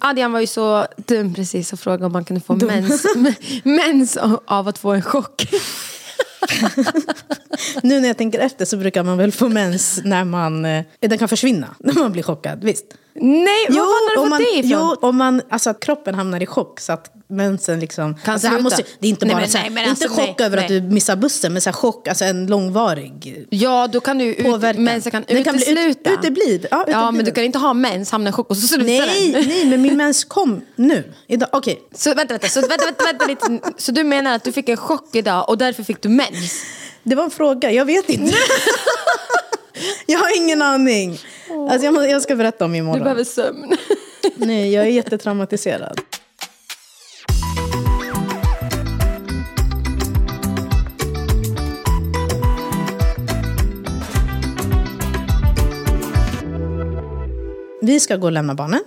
Adrian var ju så dum precis och frågade om man kunde få mens, mens av att få en chock. Nu när jag tänker efter så brukar man väl få mens när man... Eh, den kan försvinna när man blir chockad, visst? Nej, var har du fått det ifrån? Jo, om man, alltså att kroppen hamnar i chock så att mensen liksom... Kan alltså, sluta. måste, det är inte Nej, bara men så här, nej, men inte alltså, chock nej, över att nej. du missar bussen, men så här chock, alltså en långvarig Ja, då kan du ut, mensen kan Den kan bli ut- utesluta. utebli. Ja, ja, men du kan inte ha mens, hamna i chock och så slutar Nej, den. nej, men min mens kom nu. Idag. Okej, Så vänta, vänta, så, vänta, vänta, vänta lite. Så du menar att du fick en chock idag och därför fick du mens? det var en fråga. Jag vet inte. jag har ingen aning. Alltså, jag, jag ska berätta om Du imorgon. behöver sömn. Nej, jag är jättetraumatiserad. Vi ska gå och lämna barnen.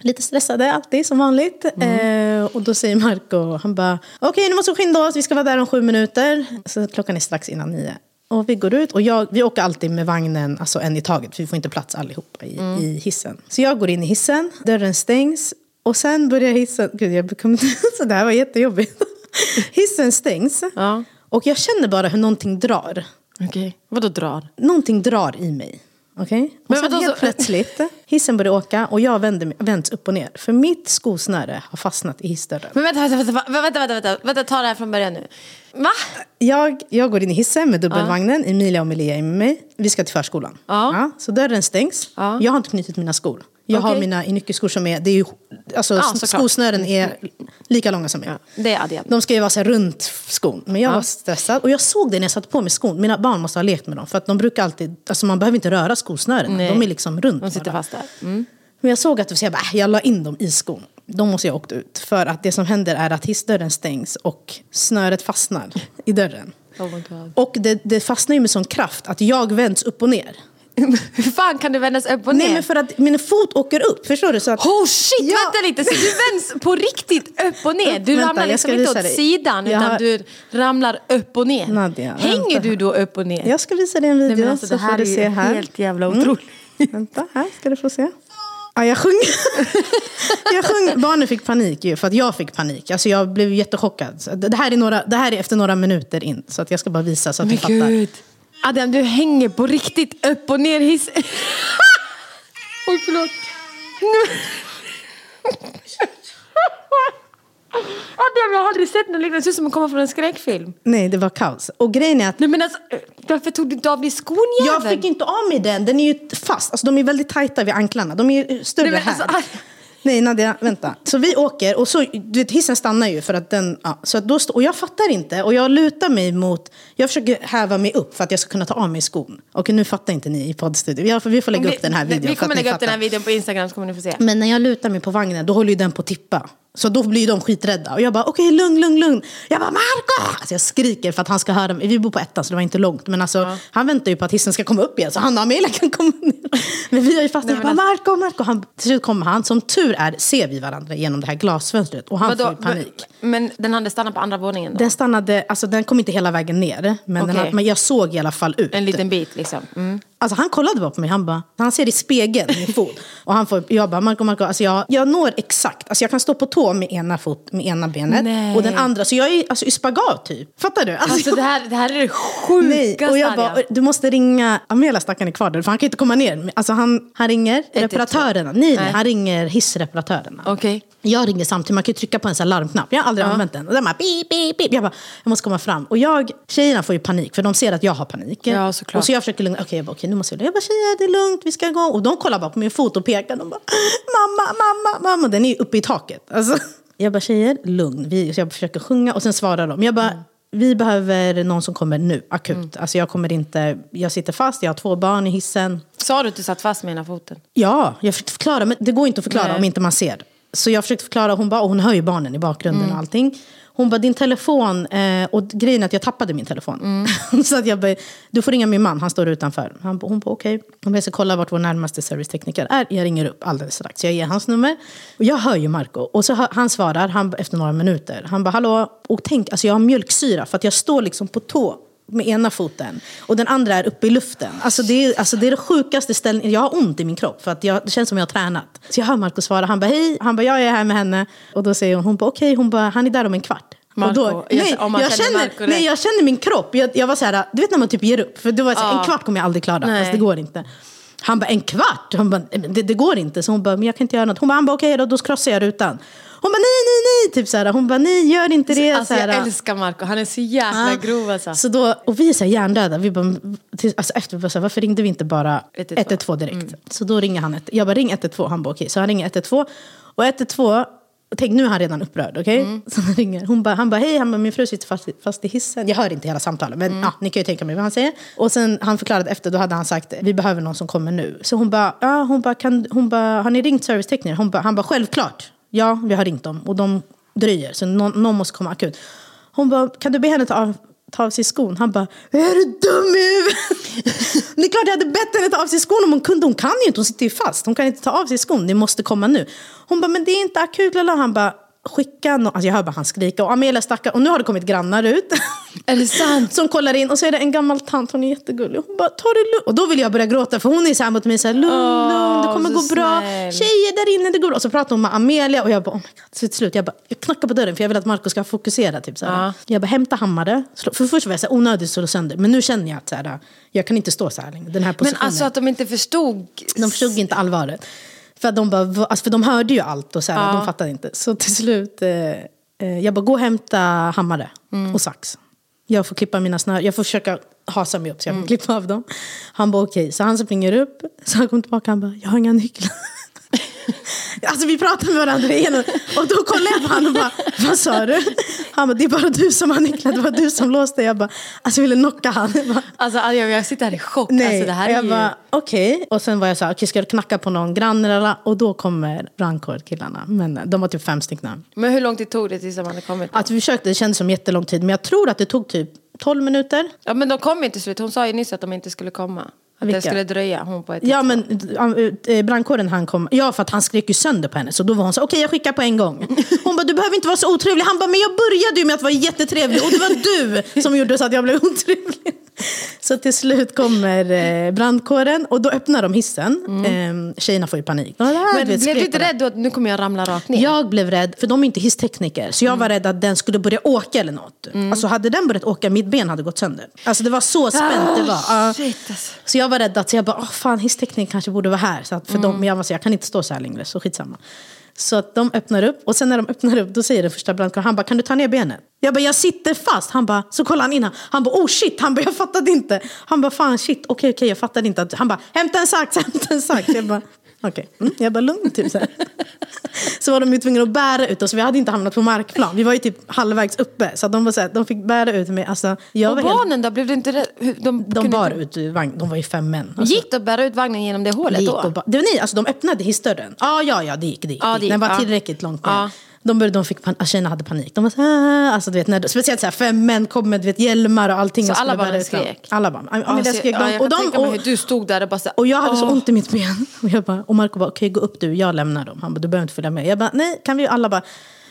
Lite stressade alltid som vanligt. Eh, och då säger Marco, han bara, okej nu måste vi skynda oss, vi ska vara där om sju minuter. Så klockan är strax innan nio. Och vi går ut och jag, vi åker alltid med vagnen, alltså en i taget, för vi får inte plats allihopa i, i hissen. Så jag går in i hissen, dörren stängs och sen börjar hissen, gud jag kommer så det här var jättejobbigt. hissen stängs Ja. och jag känner bara hur någonting drar. Okej, vadå drar? Någonting drar i mig. Okej? Okay? Men, men helt alltså... plötsligt, hissen började åka och jag vände, vänds upp och ner. För mitt skosnöre har fastnat i hissdörren. Men vänta, vänta, vänta, vänta, vänta, vänta, vänta, vänta ta det här från början nu. Va? Jag, jag går in i hissen med dubbelvagnen, Emilia och Melia är med mig. Vi ska till förskolan. Ja. Ja, så dörren stängs. Ja. Jag har inte knutit mina skor. Jag har Okej. mina nyckelskor som är, det är ju, alltså Ja, skosnören är lika långa som jag. Det är Adrian. De ska ju vara så runt skon. Men jag var stressad. Och jag såg det när jag satte på mig skon. Mina barn måste ha lekt med dem. För att de brukar alltid, alltså man behöver inte röra skosnören. Nej. De är liksom runt De sitter bara. fast där. Mm. Men jag såg att det så jag, bara, äh, jag la in dem i skon. De måste jag ha åkt ut. För att det som händer är att hissdörren stängs och snöret fastnar i dörren. Oh. Och det, det fastnar ju med sån kraft att jag vänds upp och ner. Hur fan kan du vändas upp och ner? Nej men för att min fot åker upp, förstår du? Så att, Oh shit, Ja. vänta lite! Så du vänds på riktigt upp och ner? Du Vänta, ramlar liksom inte åt dig. sidan Jag utan har- du ramlar upp och ner. Nadja, Hänger du då upp och ner? Jag ska visa dig en video Nej, alltså, så får du se här. Mm. helt jävla otroligt. Vänta, här ska du få se. Ja, jag sjöng. jag sjöng. Barnen fick panik ju, för att jag fick panik. Alltså, jag blev jättechockad. Det här, är några, det här är efter några minuter in, så att jag ska bara visa så att du fattar. gud. Adam, du hänger på riktigt upp och ner hiss... Oj, förlåt. Nu- Adam, jag har aldrig sett något liknande. Det ser ut som att komma från en skräckfilm. Nej, det var kaos. Och grejen är att Nej men alltså, varför tog du inte av dig skonjäveln? jag fick inte av mig den. Den är ju fast. Alltså, de är väldigt tajta vid anklarna. De är större Nej, men här. alltså, aj. Nej, Nadia, vänta. Så vi åker och så, du vet, hissen stannar ju för att den, ja, så att då, och jag fattar inte. Och jag lutar mig mot, jag försöker häva mig upp för att jag ska kunna ta av mig skon. Och nu fattar inte ni i poddstudion. Vi, vi får lägga upp den här videon. Vi kommer lägga upp den här fattar. videon på Instagram så kommer ni få se. Men när jag lutar mig på vagnen, då håller ju den på att tippa. Så då blir de skiträdda. Och jag bara, okej, lugn, lugn, lugn. Jag bara, Marco! Alltså jag skriker för att han ska höra mig. Vi bor på ettan, så det var inte långt. Men alltså, han väntar ju på att hissen ska komma upp igen, så han och Amelia kan komma ner. Men vi har ju fastnat. Jag bara, Marco, Marco. Han, till slut kommer han. Som tur är ser vi varandra genom det här glasfönstret. Och han Vadå? får panik. Men den hade stannat på andra våningen då? Den stannade, alltså den kom inte hela vägen ner. Men, Okej. har- men jag såg i alla fall ut. En liten bit liksom. Mm. Alltså han kollade bara på mig, han bara, han ser i spegeln min fot. Och han får, jag bara, Marco, Marco, alltså jag, jag når exakt. Alltså jag kan stå på tå med ena fot, med ena benet. Nej. Och den andra, så jag är alltså, i spagat typ. Fattar du? Alltså, Alltså det här, det här är det sjukaste och jag bara, du måste ringa, Amelia stackaren är kvar där, för han kan inte komma ner. Alltså han, han ringer reparatörerna. Nej, nej, han ringer hissreparatörerna. Okej. Jag ringer samtidigt, man kan ju trycka på en sån larmknapp. Jag har aldrig använt den. Och den bara beep, beep, beep. Jag bara, jag måste komma fram. Och jag, tjejerna får ju panik, för de ser att jag har panik. Ja, såklart. Och så jag försöker lugna, okej, bara, okej, nu måste jag, jag bara, tjejer, det är lugnt, vi ska gå. Och de kollar bara på min fot och pekar. De bara, mamma, mamma, mamma. Den är uppe i taket. Alltså, jag bara, tjejer, lugn. Vi, så jag försöker sjunga och sen svarar de. Jag bara, Mm. vi behöver någon som kommer nu, akut. Alltså jag kommer inte, jag sitter fast, jag har två barn i hissen. Sa du att du satt fast med ena foten? Ja, jag försökte förklara, men det går inte att förklara Nej. om inte man ser. Så jag försökte förklara, hon bara, och hon hör ju barnen i bakgrunden och allting. Hon bara, din telefon, eh, och grejen är att jag tappade min telefon. så att jag bara, du får ringa min man, han står utanför. Han, hon bara, okej. Hon bara, jag ska kolla vart vår närmaste servicetekniker är. Jag ringer upp alldeles strax. Så jag ger hans nummer. Och jag hör ju Marco. Och så hör, han svarar, han, efter några minuter. Han bara, hallå, och tänk, alltså jag har mjölksyra för att jag står liksom på tå med ena foten och den andra är uppe i luften. Alltså det, är, alltså det är det sjukaste ställningen. Jag har ont i min kropp för att jag, det känns som jag har tränat. Så jag hör Marco svara, han bara hej, han bara jag är här med henne. Och då säger hon, hon bara okej, hon bara han är där om en kvart. Marco, då, nej, jag känner nej, jag känner min kropp. Jag, jag var så här, du vet när man typ ger upp. För då var så här, en kvart kommer jag aldrig klara. Fast det går inte. Han bara en kvart? Hon bara, det, det går inte. Så hon bara, men jag kan inte göra något. Hon bara, han bara okej då, då krossar jag rutan. Hon bara nej, nej, nej. Typ så här, hon bara nej, gör inte det. Alltså, så här, jag älskar Marco, han är så jäkla Ja. grov alltså. Så då, och vi är så här hjärndöda. Vi bara, alltså efter, vi bara så här, varför ringde vi inte bara 112? 112 direkt? Så då ringer han, ett, jag bara ring 112. Han bara okej. Så han ringer 112. Och 112, tänk nu är han redan upprörd. okej? Så han ringer. Hon bara, han bara hej, han bara, min fru sitter fast, i- fast i hissen. Jag hör inte hela samtalet men ja, ni kan ju tänka mig vad han säger. Och sen han förklarade efter, då hade han sagt vi behöver någon som kommer nu. Så hon bara, ja, hon bara, kan, hon bara har ni ringt servicetekniker? Hon bara, han bara självklart. Ja, vi har ringt dem och de dröjer så någon, någon måste komma akut. Hon bara, kan du be henne ta av, ta av sig skon? Han bara, är du dum i huvudet? Det är klart jag hade bett henne ta av sig skon om hon kunde. Hon kan ju inte, hon sitter ju fast. Hon kan inte ta av sig skon, det måste komma nu. Hon bara, men det är inte akut. Lala. Han bara, skicka no alltså jag hör bara han skrika. Och Amelia stackar, och nu har det kommit grannar ut. Är det sant? Som kollar in och så är det en gammal tant, hon är jättegullig. Hon bara, ta det lugnt. Och då vill jag börja gråta för hon är så här mot mig, så här, lugn, lugn, det kommer gå bra. snäll. Tjejer där inne, det går bra. Och så pratar hon med Amelia och jag bara, oh my god. Så till slut, jag, bara, jag knackar på dörren för jag vill att Marco ska fokusera. Typ, så. Ja. Jag bara, hämta hammare. För först var jag så här, onödigt slå sönder. Men nu känner jag att så här, jag kan inte stå så här längre. Den här Men positionen. alltså att de inte förstod. De förstod inte allvaret. För, de, bara, alltså, för de hörde ju allt och så här, Ja. de fattade inte. Så till slut, eh, eh, jag bara gå och hämta hammare Mm. och sax. Jag får klippa mina snör. Jag får försöka hasa mig upp så jag Mm. kan klippa av dem. Han bara okej, så han springer upp. Så han kommer tillbaka han bara, jag har inga nycklar. Alltså vi pratar med varandra igen och då kollar jag på honom och bara, vad sa du? Han bara, det är bara du som har nycklar, det var du som låste. Jag bara, alltså jag ville knocka han. Jag bara, Alltså jag, jag sitter här i chock. Nej, Alltså, det här är jag ju... bara okej. Och sen var jag så här, okej ska jag knacka på någon granne? Och då kommer brandkårkillarna. Men de var typ fem stycken. Men hur lång tid tog det tills de hade kommit? Att vi försökte, det kändes som jättelång tid. Men jag tror att det tog typ 12 minuter. Ja men de kom inte till slut. Hon sa ju nyss att de inte skulle komma. Vilka? det skulle dröja. Hon på ett Ja men äh, brandkåren han kom. Ja för att han skrek ju sönder på henne. Så då var hon så okej jag skickar på en gång. Hon bara du behöver inte vara så otrevlig. Han bara men jag började ju med att vara jättetrevlig. Och det var du som gjorde så att jag blev otrevlig. Så till slut kommer eh, brandkåren och då öppnar de hissen. Eh, tjejerna får ju panik. Men blev du inte dem. rädd då att nu kommer jag ramla rakt ner? Jag blev rädd, för de är inte hisstekniker. Så jag var rädd att den skulle börja åka eller något. Alltså hade den börjat åka, mitt ben hade gått sönder. Alltså det var så spänt det var. Ja. Shit, alltså. Så jag var rädd att, så jag bara, åh fan hisstekniker kanske borde vara här. Så att för dem, men jag var så, jag kan inte stå så här längre, så skitsamma. Så att de öppnar upp, och sen när de öppnar upp, då säger den första brandkåren, han bara, kan du ta ner benet? Jag bara, jag sitter fast. Han bara, så kollar han in, han- han bara, oh shit, han bara, jag fattade inte. Han bara, fan shit, okej okej, jag fattade inte. Att, han bara, hämta en sax, hämta en sax. Jag bara, okej. Mm, jag bara, lugn typ så här. Så var de ju tvungna att bära ut oss, vi hade inte hamnat på markplan. Vi var ju typ halvvägs uppe. Så de, var så här, de fick bära ut mig. Alltså, jag Och var helt, barnen då? Blev du inte De, de kunde bar inte- ut ur vagnen, de var ju fem män. Alltså, Gick det att bära ut vagnen genom det hålet det då? ba- det var ni, alltså de öppnade hissdörren. Ja, ja, ja, det gick. Det gick, Ja, det det gick. Den var tillräckligt långt ner. De, började, de fick pan- alltså, tjejerna hade panik. De var så här, alltså, du vet, när, speciellt så här, fem män kom med du vet, hjälmar och allting. Så alla barnen dem. skrek? Alla barn. Ja, men Alltså, skrek ja, jag och, kan de, tänka mig hur du stod där och bara så här, och jag hade så åh. ont i mitt ben. Och, jag bara, och Marco bara, okej gå upp du, jag lämnar dem. Han bara, du behöver inte följa med. Jag bara, nej, kan vi alla bara,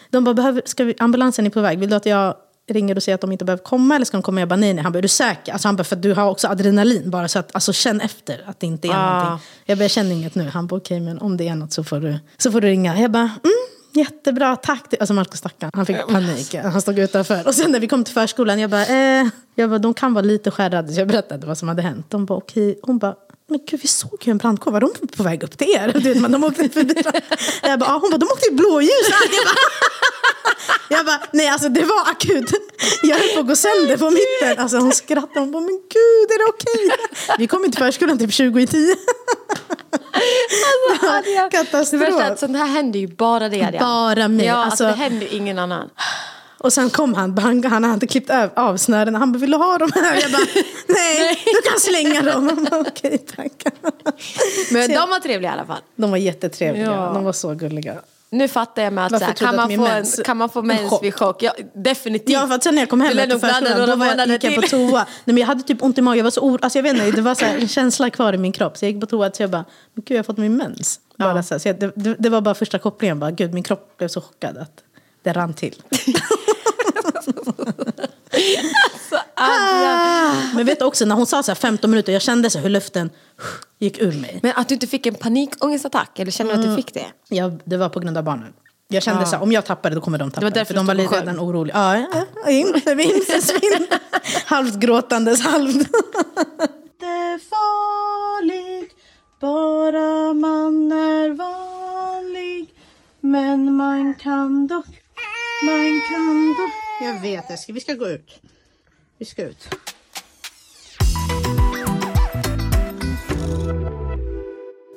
de bara, behöver, ska vi, ambulansen är på väg, vill du att jag ringer och säger att de inte behöver komma eller ska de komma? Jag bara, nej, nej. Han bara, är du säker? Alltså, han bara, för du har också adrenalin bara så att, alltså känn efter att det inte är Ah. någonting. Jag bara, jag känner inget nu. Han bara, okej, men om det är något så får du, så får du ringa. Jag bara, mm. Jättebra, tack. Alltså Marco stackarn, han fick panik. Han stod utanför. Och sen när vi kom till förskolan, jag bara, eh, jag bara de kan vara lite skärrade. Så jag berättade vad som hade hänt. De bara, okej. Hon bara, men gud vi såg ju en brandkår, var de på väg upp till er? Du vet, men de åkte förbi. Jag bara, hon bara, de åkte i blåljus. Jag bara, jag bara, nej alltså det var akut. Jag höll på att gå sönder på mitten. Alltså hon skrattade, hon bara, men gud är det okej? Vi kom inte till förskolan typ 20 i 10. Det- Katastrof. Det värsta är att sånt här händer ju bara det. Adrian. Bara mig. Ja, Alltså- alltså, det händer ju ingen annan. Och sen kom han, han, han hade klippt av, av snören. Han bara, vill du ha dem här? Jag bara, nej, du kan slänga dem. Bara, Okej, tack. Men Så de var trevliga i alla fall. De var jättetrevliga. Ja. De var så gulliga. Nu fattar jag med att Varför så här, trodde kan, man få min en, mens- kan man få en mens chock? vid chock? Ja, definitivt. Ja, för att sen när jag kom hem efter förskolan, då var jag, gick jag på toa. Nej, men jag hade typ ont i magen. Jag var så or... alltså, jag vet inte, det var så här, en känsla kvar i min kropp. Så jag gick på toa så jag bara, men gud jag har fått min mens. Bara så här, så jag, det, det, det var bara första kopplingen. Bara, gud, min kropp blev så chockad att det rann till. Ah. Men vet du också, när hon sa så här 15 minuter, jag kände så här hur luften gick ur mig. Men att du inte fick en panikångestattack, eller känner du Mm. att du fick det? Ja, det var på grund av barnen. Jag kände Ja. så här, om jag tappar det då kommer de tappa Det var därför För de var redan oroliga. Ja, ja, ja. In, in, svinn. Halvt gråtandes, halvt. Det är farligt, bara man är vanlig. Men man kan dock, man kan dock. Jag vet, Eskil, vi ska gå ut. Vi ska ut.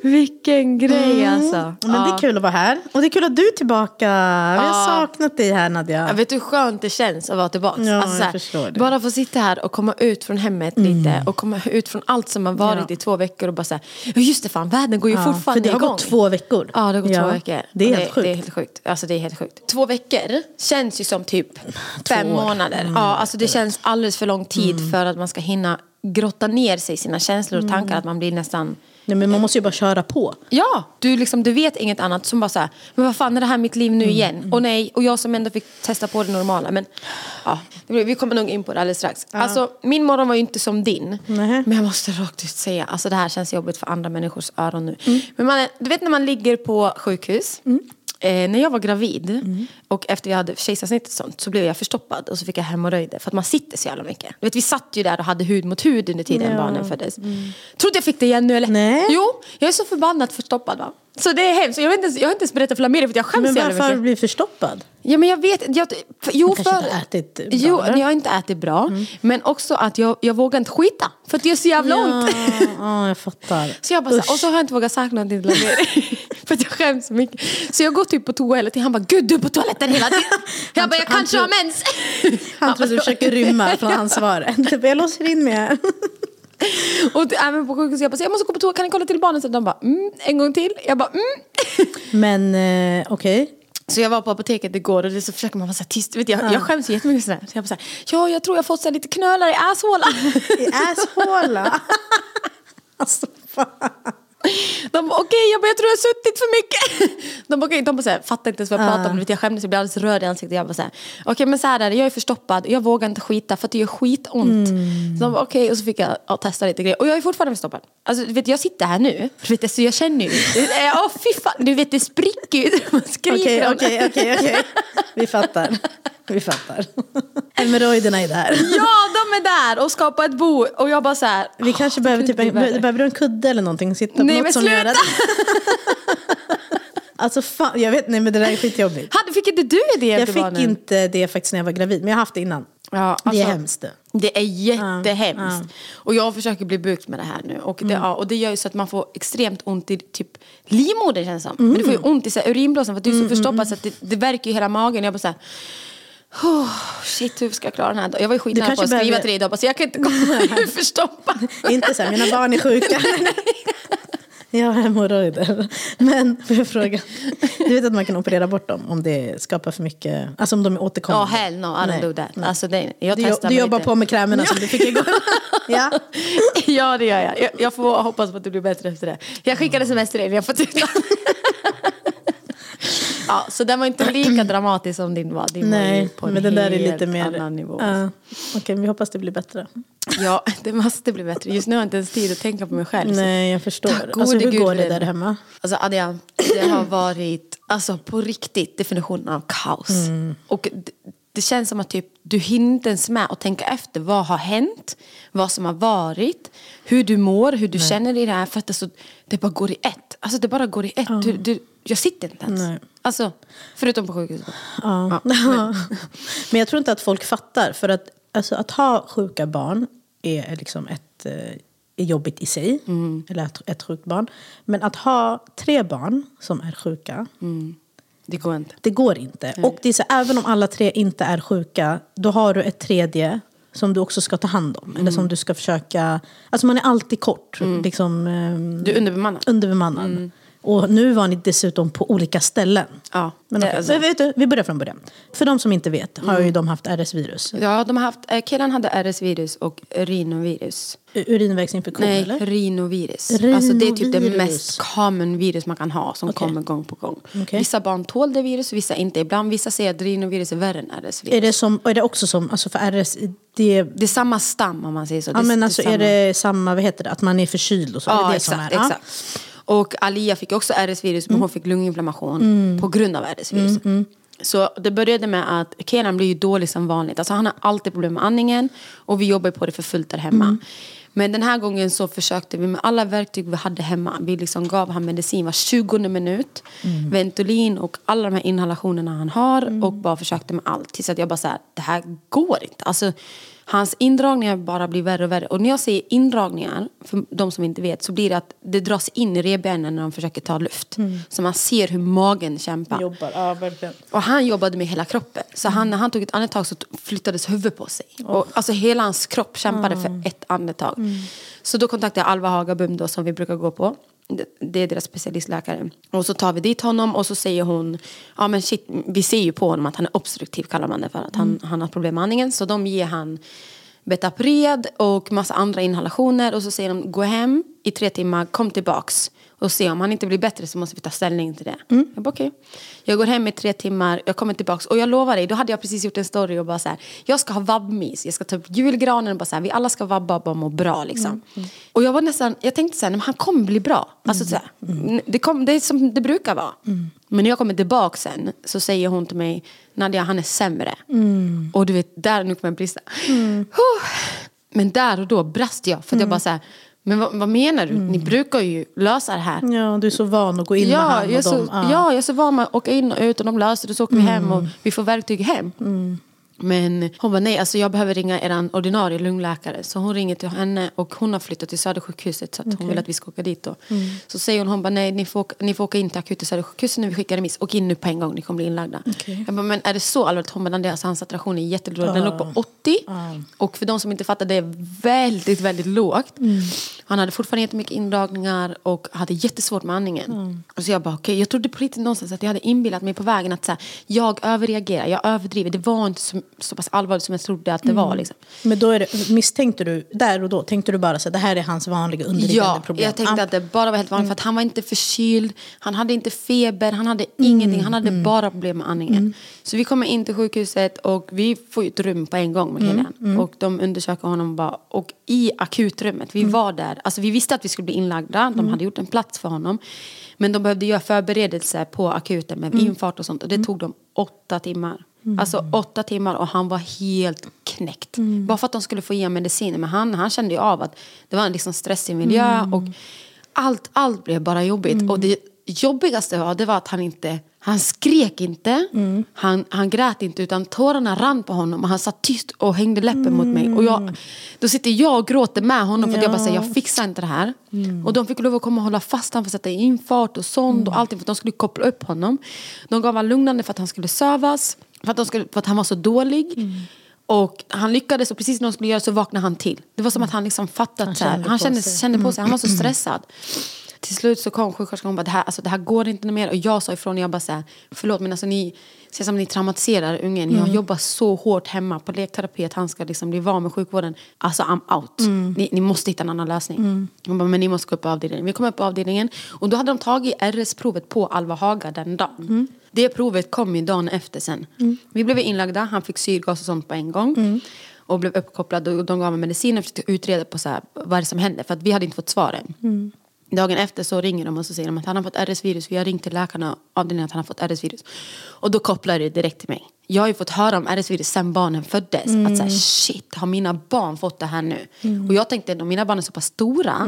Vilken grej alltså. Mm. Men det är kul att vara här. Och det är kul att du är tillbaka. Vi har Ja. saknat dig här Nadia. Jag vet du hur skönt det känns att vara tillbaka? Ja, alltså, här, det. Mm. Bara få sitta här och komma ut från hemmet lite och komma ut från allt som har varit Ja. i två veckor och bara säga, ja just det fan, världen går ju Ja, fortfarande för det har igång. gått två veckor. Ja, det har gått Ja, två veckor. det är Och helt sjukt. Det är helt sjukt. Alltså det är helt sjukt. Två veckor känns ju som typ fem månader. Ja, alltså det känns alldeles för lång tid för att man ska hinna grotta ner sig i sina känslor och tankar. Att man blir nästan Nej, men man måste ju bara köra på. Ja, du, liksom, du vet inget annat som bara så här, men vad fan är det här mitt liv nu igen? Och nej, och jag som ändå fick testa på det normala. Men ja, vi kommer nog in på det alldeles strax. Alltså, min morgon var ju inte som din. Nej. Men jag måste rakt ut säga, alltså det här känns jobbigt för andra människors öron nu. Men man, du vet när man ligger på sjukhus. Eh, när jag var gravid och efter vi hade kejsarsnitt och sånt så blev jag förstoppad och så fick jag hemorrojder för att man sitter så jävla mycket. Du vet, vi satt ju där och hade hud mot hud under tiden Ja. barnen föddes. Du att jag fick det igen nu eller? Nej. Jo, jag är så förbannat förstoppad va. Så det är hemskt. Jag, vet inte, ens- jag har inte ens berättat för Lamiri för att jag skäms Men varför har du blivit förstoppad? Ja men jag vet, jag, jo för... inte ätit bra, Jo, eller? jag har inte ätit bra. Men också att jag, jag vågar inte skita. För att det gör så jävla ont. Ja, ja, jag fattar. Så jag bara, här, och så har jag inte vågat sagt någonting till Lamiri. för att jag skäms så mycket. Så jag går typ på toa hela tiden. Han bara, gud du är på toaletten hela tiden. Jag bara, jag kanske har mens. Han tror du försöker rymma från ansvaret. Jag låser in mig här. Och även på sjukhuset, jag bara, jag måste gå på toa, kan ni kolla till barnen? Så de bara, mm, en gång till. Jag bara, mm. Men eh, okej. Så jag var på apoteket igår och det så försöker man vara så här tyst. Vet jag, jag skäms jättemycket sådär. Så jag bara så här, ja jag tror jag har fått så lite knölar i asshålan. I asshåla. alltså fan. De bara okej, jag bara jag tror jag har suttit för mycket. De bara okej, de bara så här, fattar inte ens vad jag pratar om. Jag skämdes, jag blir alldeles röd i ansiktet. Jag bara så här, okej men så här är det, jag är förstoppad, jag vågar inte skita för att det gör skitont. Mm. Så de bara okej, och så fick jag ja, testa lite grejer. Och jag är fortfarande förstoppad. Alltså vet jag sitter här nu, vet, alltså, jag känner ju, åh fy fan, du vet det spricker ju. Okej, okej, okej. Vi fattar. Vi fattar. Hemorrojderna är där. Ja, de är där och skapar ett bo. Och jag bara så här. Vi kanske "Åh, behöver, typ en, värre." behöver du en kudde eller någonting? Sitta på Nej, något men som sluta! gör att... Alltså fan, jag vet, nej men det där är skitjobbigt. Hade, fick inte du det Jag fick inte det faktiskt när jag var gravid, men jag har haft det innan. Ja, det är alltså, hemskt. det. Är jättehemskt. Ja, ja. Och jag försöker bli bukt med det här nu. Och det, Mm. ja, och det gör ju så att man får extremt ont i typ livmodern känns det som. Men Mm. du får ju ont i så här, urinblåsan för att du är så förstoppad så att det, det verkar ju hela magen. Jag bara så här, oh, shit hur ska jag klara den här dagen? Jag var skitnära på att skriva behöver- till dig idag. Så jag kan inte komma, jag är förstoppad. Inte så här, mina barn är sjuka. Jag har hemorrojder. Men får jag fråga, du vet att man kan operera bort dem om det skapar för mycket, alltså om de är Ja, återkommande? hell no, I don't Nej. do that. Alltså, det, jag Du, du jobbar lite. på med krämerna som du fick igår? ja. ja, det gör jag. jag. Jag får hoppas på att det blir bättre efter det. Jag skickade sms in, jag får titta. Ja, så den var inte lika dramatisk som din var. Din var Nej, på en men den där är lite mer... annan nivå. Ja. Okej, vi hoppas det blir bättre. Ja, det måste bli bättre. Just nu har jag inte ens tid att tänka på mig själv. Nej, jag förstår. Tack Alltså, hur Gud går det där hemma? Alltså Adrian, det har varit alltså, på riktigt definitionen av kaos. Mm. Och det, det känns som att typ, du hinner inte ens med att tänka efter. Vad har hänt? Vad som har varit? Hur du mår? Hur du känner i det här? För att det, så, det bara går i ett. Alltså det bara går i ett. Du, du, jag sitter inte ens. Nej. Alltså, förutom på sjukhuset. Ja. men jag tror inte att folk fattar. För att, alltså, att ha sjuka barn är liksom ett, eh, är jobbigt i sig. Eller ett, ett sjukt barn. Men att ha tre barn som är sjuka Det går inte. Det går inte. Och det är så, även om alla tre inte är sjuka, då har du ett tredje som du också ska ta hand om. Eller som du ska försöka... Alltså man är alltid kort. Liksom, ehm, Du är underbemannad. underbemannad. Och nu var ni dessutom på olika ställen. Ja, Men, det okej, är så. men vet du, vi börjar från början. För de som inte vet har ju de haft RS-virus. Ja, de har haft, eh, killen hade RS-virus och rinovirus. Urinvägsinfektion Nej, eller? rinovirus. Alltså det är typ det Rinovirus. mest common virus man kan ha som Okej. kommer gång på gång. Okej. Vissa barn tål det virus, vissa inte. Ibland vissa säger att rinovirus är värre än RS-virus. Är det, som, är det också som, alltså för RS, det, Det är samma stam om man säger så. ja det, men det alltså samma. är det samma, vad heter det, att man är förkyld och så? är det Ja, det exakt. som är? Ja. Och Alia fick också RS-virus Mm. men hon fick lunginflammation på grund av RS-virus. Så det började med att Kenan blir ju dålig som vanligt. Alltså han har alltid problem med andningen och vi jobbar på det för fullt där hemma. Mm. Men den här gången så försökte vi med alla verktyg vi hade hemma. Vi liksom gav han medicin var 20 minut. Mm. Ventolin och alla de här inhalationerna han har. Och bara försökte med allt. Tills att jag bara så här, det här går inte. Alltså, hans indragningar bara blir värre och värre. Och när jag säger indragningar, för de som inte vet, så blir det att det dras in i revbenen när de försöker ta luft. Så man ser hur magen kämpar. Jobbar, ja verkligen. Och han jobbade med hela kroppen. Så han, när han tog ett andetag så flyttades huvudet på sig. Och, alltså hela hans kropp kämpade för ett andetag. Så då kontaktade jag Alva Hagabum då, som vi brukar gå på. Det- är deras specialistläkare. Och så tar vi dit honom och så säger hon, ja men shit, vi ser ju på honom att han är obstruktiv kallar man det för. Att han, han har problem med andningen. Så de ger han Betapred och massa andra inhalationer och så säger de gå hem i tre timmar, kom tillbaks och se om han inte blir bättre så måste vi ta ställning till det. Jag bara okej. Jag går hem i tre timmar, jag kommer tillbaks och jag lovar dig, då hade jag precis gjort en story och bara så här, jag ska ha vabbmys, jag ska ta upp julgranen och bara så här, vi alla ska vabba och bara må bra liksom. Och jag var nästan, jag tänkte så här, men han kommer bli bra. Alltså så här, det, kom, det är som det brukar vara. Men när jag kommer tillbaka sen så säger hon till mig, Nadja han är sämre. Och du vet, där nu kommer jag brista. Men där och då brast jag. För att jag bara så här, men vad, vad menar du? Ni brukar ju lösa det här. Ja, du är så van att gå in med Ja, han jag och så, dem. ja. jag är så van med att åka in och ut och de löser det så åker vi hem och vi får verktyg hem. Men hon bara nej, alltså jag behöver ringa er ordinarie lungläkare. Så hon ringer till henne och hon har flyttat till Södersjukhuset så att hon vill att vi ska åka dit då. Så säger hon, hon bara nej ni får, åka- ni får åka in till akut till Södersjukhuset när vi skickar remiss. Åk in nu på en gång, ni kommer bli inlagda. Jag bara, men är det så allvarligt? Hon bara, deras hans saturation är jättedålig. Den låg på 80. Och för de som inte fattar, det är väldigt, väldigt lågt. Han hade fortfarande jättemycket indragningar och hade jättesvårt med andningen. Och så jag bara, okej, jag trodde på riktigt någonstans att jag hade inbillat mig på vägen att så här, jag överreagerar, jag överdriver. Det var inte så, så pass allvarligt som jag trodde att det var. Liksom. Men då det, misstänkte du, där och då, tänkte du bara så det här är hans vanliga underliggande Ja, problem? jag tänkte Ja. att det bara var helt vanligt för att han var inte förkyld, han hade inte feber, han hade ingenting, han hade bara problem med andningen. Så vi kommer in till sjukhuset och vi får ju ett rum på en gång med killen. Och de undersöker honom bara, och i akutrummet, vi var där, alltså vi visste att vi skulle bli inlagda, de hade gjort en plats för honom. Men de behövde göra förberedelser på akuten med infart och sånt och det tog dem åtta timmar. Alltså åtta timmar och han var helt knäckt. Bara för att de skulle få ge mediciner. Men han, han kände ju av att det var en liksom stressig miljö. Och allt, allt blev bara jobbigt. Och det jobbigaste var, det var att han inte han skrek inte, han, han grät inte utan tårarna rann på honom och han satt tyst och hängde läppen mot mig. Och jag, då sitter jag och gråter med honom för att jag bara säger jag fixar inte det här. Och de fick lov att komma och hålla fast honom för att sätta infart och sond och allting för att de skulle koppla upp honom. De gav honom lugnande för att han skulle sövas, för att, skulle, för att han var så dålig. Och han lyckades och precis när de skulle göra så vaknade han till. Det var som att han liksom fattat så här. kände Han på kände, sig. kände på sig, han var så stressad. Till slut så kom sjuksköterskan och bara, det här, alltså, det här går inte mer. Och jag sa ifrån och jag bara så här, förlåt men alltså ni, ser som ni traumatiserar ungen. Jag jobbar så hårt hemma på lekterapi att han ska liksom bli van med sjukvården. Alltså I'm out. Ni, ni måste hitta en annan lösning. Hon bara, men ni måste gå upp på avdelningen. Vi kom upp på avdelningen och då hade de tagit RS-provet på Alva Haga den dagen. Det provet kom ju dagen efter sen. Vi blev inlagda, han fick syrgas och sånt på en gång. Och blev uppkopplad och de gav mig medicin och försökte utreda på så här, vad det som hände. För att vi hade inte fått svaren. Dagen efter så ringer de och så säger de att han har fått RS-virus. Vi har ringt till läkarna avdelningen att han har fått RS-virus. Och då kopplar det direkt till mig. Jag har ju fått höra om RS-virus sedan barnen föddes. Att så här, shit, har mina barn fått det här nu? Och jag tänkte att mina barn är så pass stora.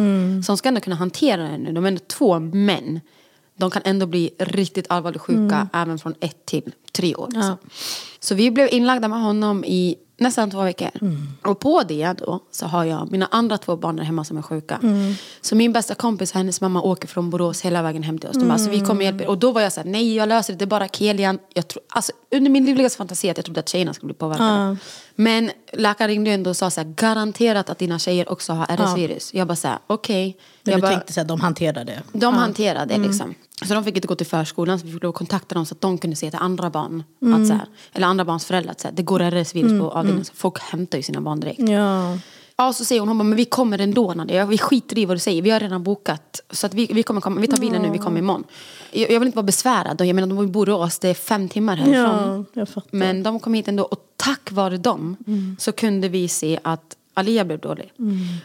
Så de ska ändå kunna hantera det nu. De är ändå två män. De kan ändå bli riktigt allvarligt sjuka även från ett till tre år. liksom. Så vi blev inlagda med honom i nästan två veckor. Och på det då så har jag mina andra två barn där hemma som är sjuka. Så min bästa kompis och hennes mamma åker från Borås hela vägen hem till oss. De bara, så vi kommer hjälpa er. Och då var jag så här, nej jag löser det, det är bara Kelian. Jag tro, alltså, under min livligaste fantasi att jag trodde att tjejerna skulle bli påverkade. Men läkaren ringde ändå och sa så här, garanterat att dina tjejer också har RS-virus. Jag bara så här, okej. Men Jag du bara, tänkte så här, de hanterar det. de hanterade det liksom. Så de fick inte gå till förskolan, så vi fick kontakta dem så att de kunde se till andra barn, att, så här, eller andra barns föräldrar att så här, det går RS-virus på avdelningen. Så folk hämtar ju sina barn direkt. Ja. Ja, så säger hon, hon bara, men vi kommer ändå Nadia. Vi skiter i vad du säger, vi har redan bokat. Så att vi, vi, kommer komma, vi tar bilen nu, vi kommer imorgon. Jag, jag vill inte vara besvärad, jag menar de bor i Borås, det är fem timmar härifrån. Ja, jag fattar. Men de kom hit ändå och tack vare dem så kunde vi se att Alia blev dålig.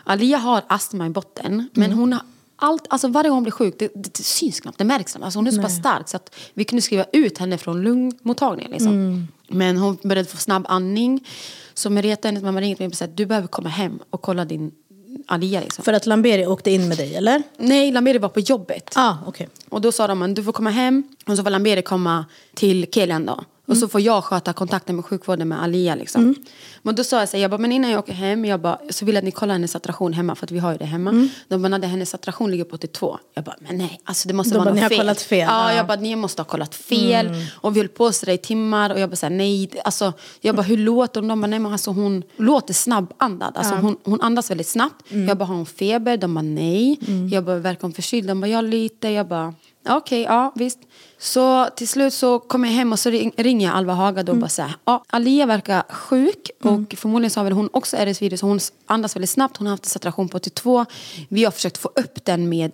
Alia har astma i botten, men hon har allt, alltså varje gång hon blir sjuk, det, det, det syns knappt, det märks knappt. Alltså hon är så pass stark så att vi kunde skriva ut henne från lungmottagningen. Liksom. Men hon började få snabb andning. Så Mereta, hennes mamma, ringde mig och sa att du behöver komma hem och kolla din Alia. Liksom. För att Lamberi åkte in med dig, eller? Nej, Lamberi var på jobbet. Ah, okej. Och då sa de att du får komma hem och så får Lamberi komma till Kelian då. Och så får jag sköta kontakten med sjukvården med Alia liksom. Men då sa jag så här, jag bara, men innan jag åker hem, jag bara, så vill jag att ni kollar hennes saturation hemma för att vi har ju det hemma. De bara, "Nadja, hennes saturation ligger på 82. Jag bara, men nej, alltså det måste De vara bara, något "Ni har fel. kollat fel." Ja, Ja. jag bara, ni måste ha kollat fel. Och vi höll på sådär i timmar och jag bara, så här, nej, alltså, jag bara, hur låter hon? De bara, nej men alltså hon låter snabbandad. Alltså hon, hon andas väldigt snabbt. Jag bara, har hon feber? De bara, nej. Jag bara, verkar hon förkyld? De bara, ja lite. Jag bara, Okej, ja visst. Så till slut så kom jag hem och så ring, ringer jag Alva Haga då och bara så här, ja, Alia verkar sjuk och förmodligen så har väl hon också RS-virus. Hon andas väldigt snabbt, hon har haft en saturation på 82. Vi har försökt få upp den med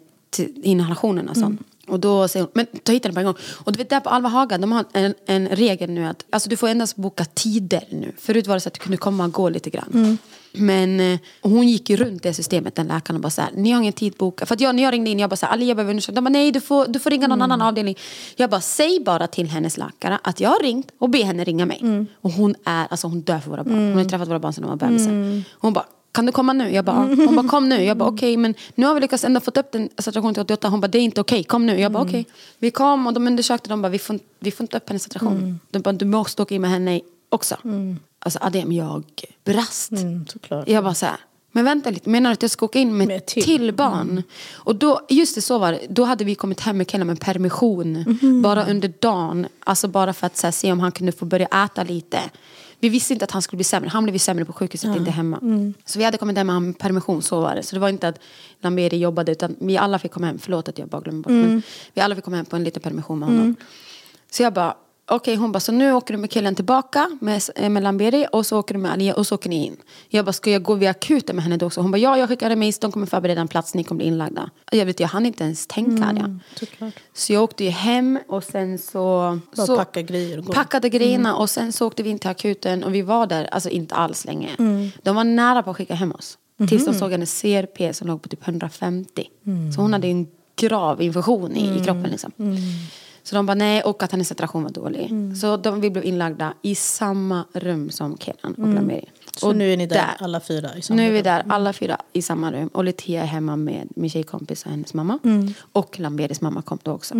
inhalationen och sånt. Och då säger hon, men ta hit den på en gång. Och du vet där på Alva Haga, de har en, en regel nu att alltså, du får endast boka tider nu. Förut var det så att du kunde komma och gå lite grann. Men eh, hon gick ju runt det systemet, den läkaren, och bara så här, ni har ingen tid bokad. För att jag, när jag ringde in, jag bara så här, Alia behöver undersöka. De bara, nej du får, du får ringa någon annan avdelning. Jag bara, säg bara till hennes läkare att jag har ringt och be henne ringa mig. Och hon är, alltså hon dör för våra barn. Hon har ju träffat våra barn sedan de var bebisar. Hon bara, kan du komma nu? Jag bara. Hon bara, kom nu. Jag bara, okej, men nu har vi lyckats ändå fått upp den saturationen till 88. Hon bara, det är inte okej, kom nu. Jag bara, okej. Vi kom och de undersökte, de bara, vi får, vi får inte upp hennes saturation. De bara, du måste åka in med henne också. Alltså Adem, jag brast. Mm. Jag bara så här, men vänta lite, menar du att jag ska åka in med, Med till, till? barn? Och då, just det så var det, då hade vi kommit hem med killen med permission. Bara under dagen, alltså bara för att här, se om han kunde få börja äta lite. Vi visste inte att han skulle bli sämre, han blev ju sämre på sjukhuset, inte hemma. Så vi hade kommit hem med permission, så var det. Så det var inte att Lamberi jobbade, utan vi alla fick komma hem, förlåt att jag bara glömmer bort. Men vi alla fick komma hem på en liten permission med honom. Så jag bara, okej hon bara, så nu åker du med killen tillbaka med, eh, med Lamberi och så åker du med Alia och så åker ni in. Jag bara, ska jag gå via akuten med henne då också? Hon bara, ja jag skickar remiss, de kommer förbereda en plats, ni kommer bli inlagda. Jag vet, jag hann inte ens tänka mm, såklart. Så jag åkte ju hem och sen så... Bara så packa grejer och. Packade grejerna och sen så åkte vi in till akuten och vi var där, alltså inte alls länge. Mm. De var nära på att skicka hem oss. Tills Mhm. de såg hennes CRP som låg på typ 150. Mm. Så hon hade en grav infektion i, i kroppen liksom. Så de bara nej och att hennes saturation var dålig. Mm. Så de, vi blev inlagda i samma rum som Kenan och Lameri. Mm. Så och nu är ni där, alla fyra i samma Nu är vi där alla fyra i samma rum. Och Letia är hemma med min tjejkompis och hennes mamma. Mm. Och Lamberis mamma kom då också.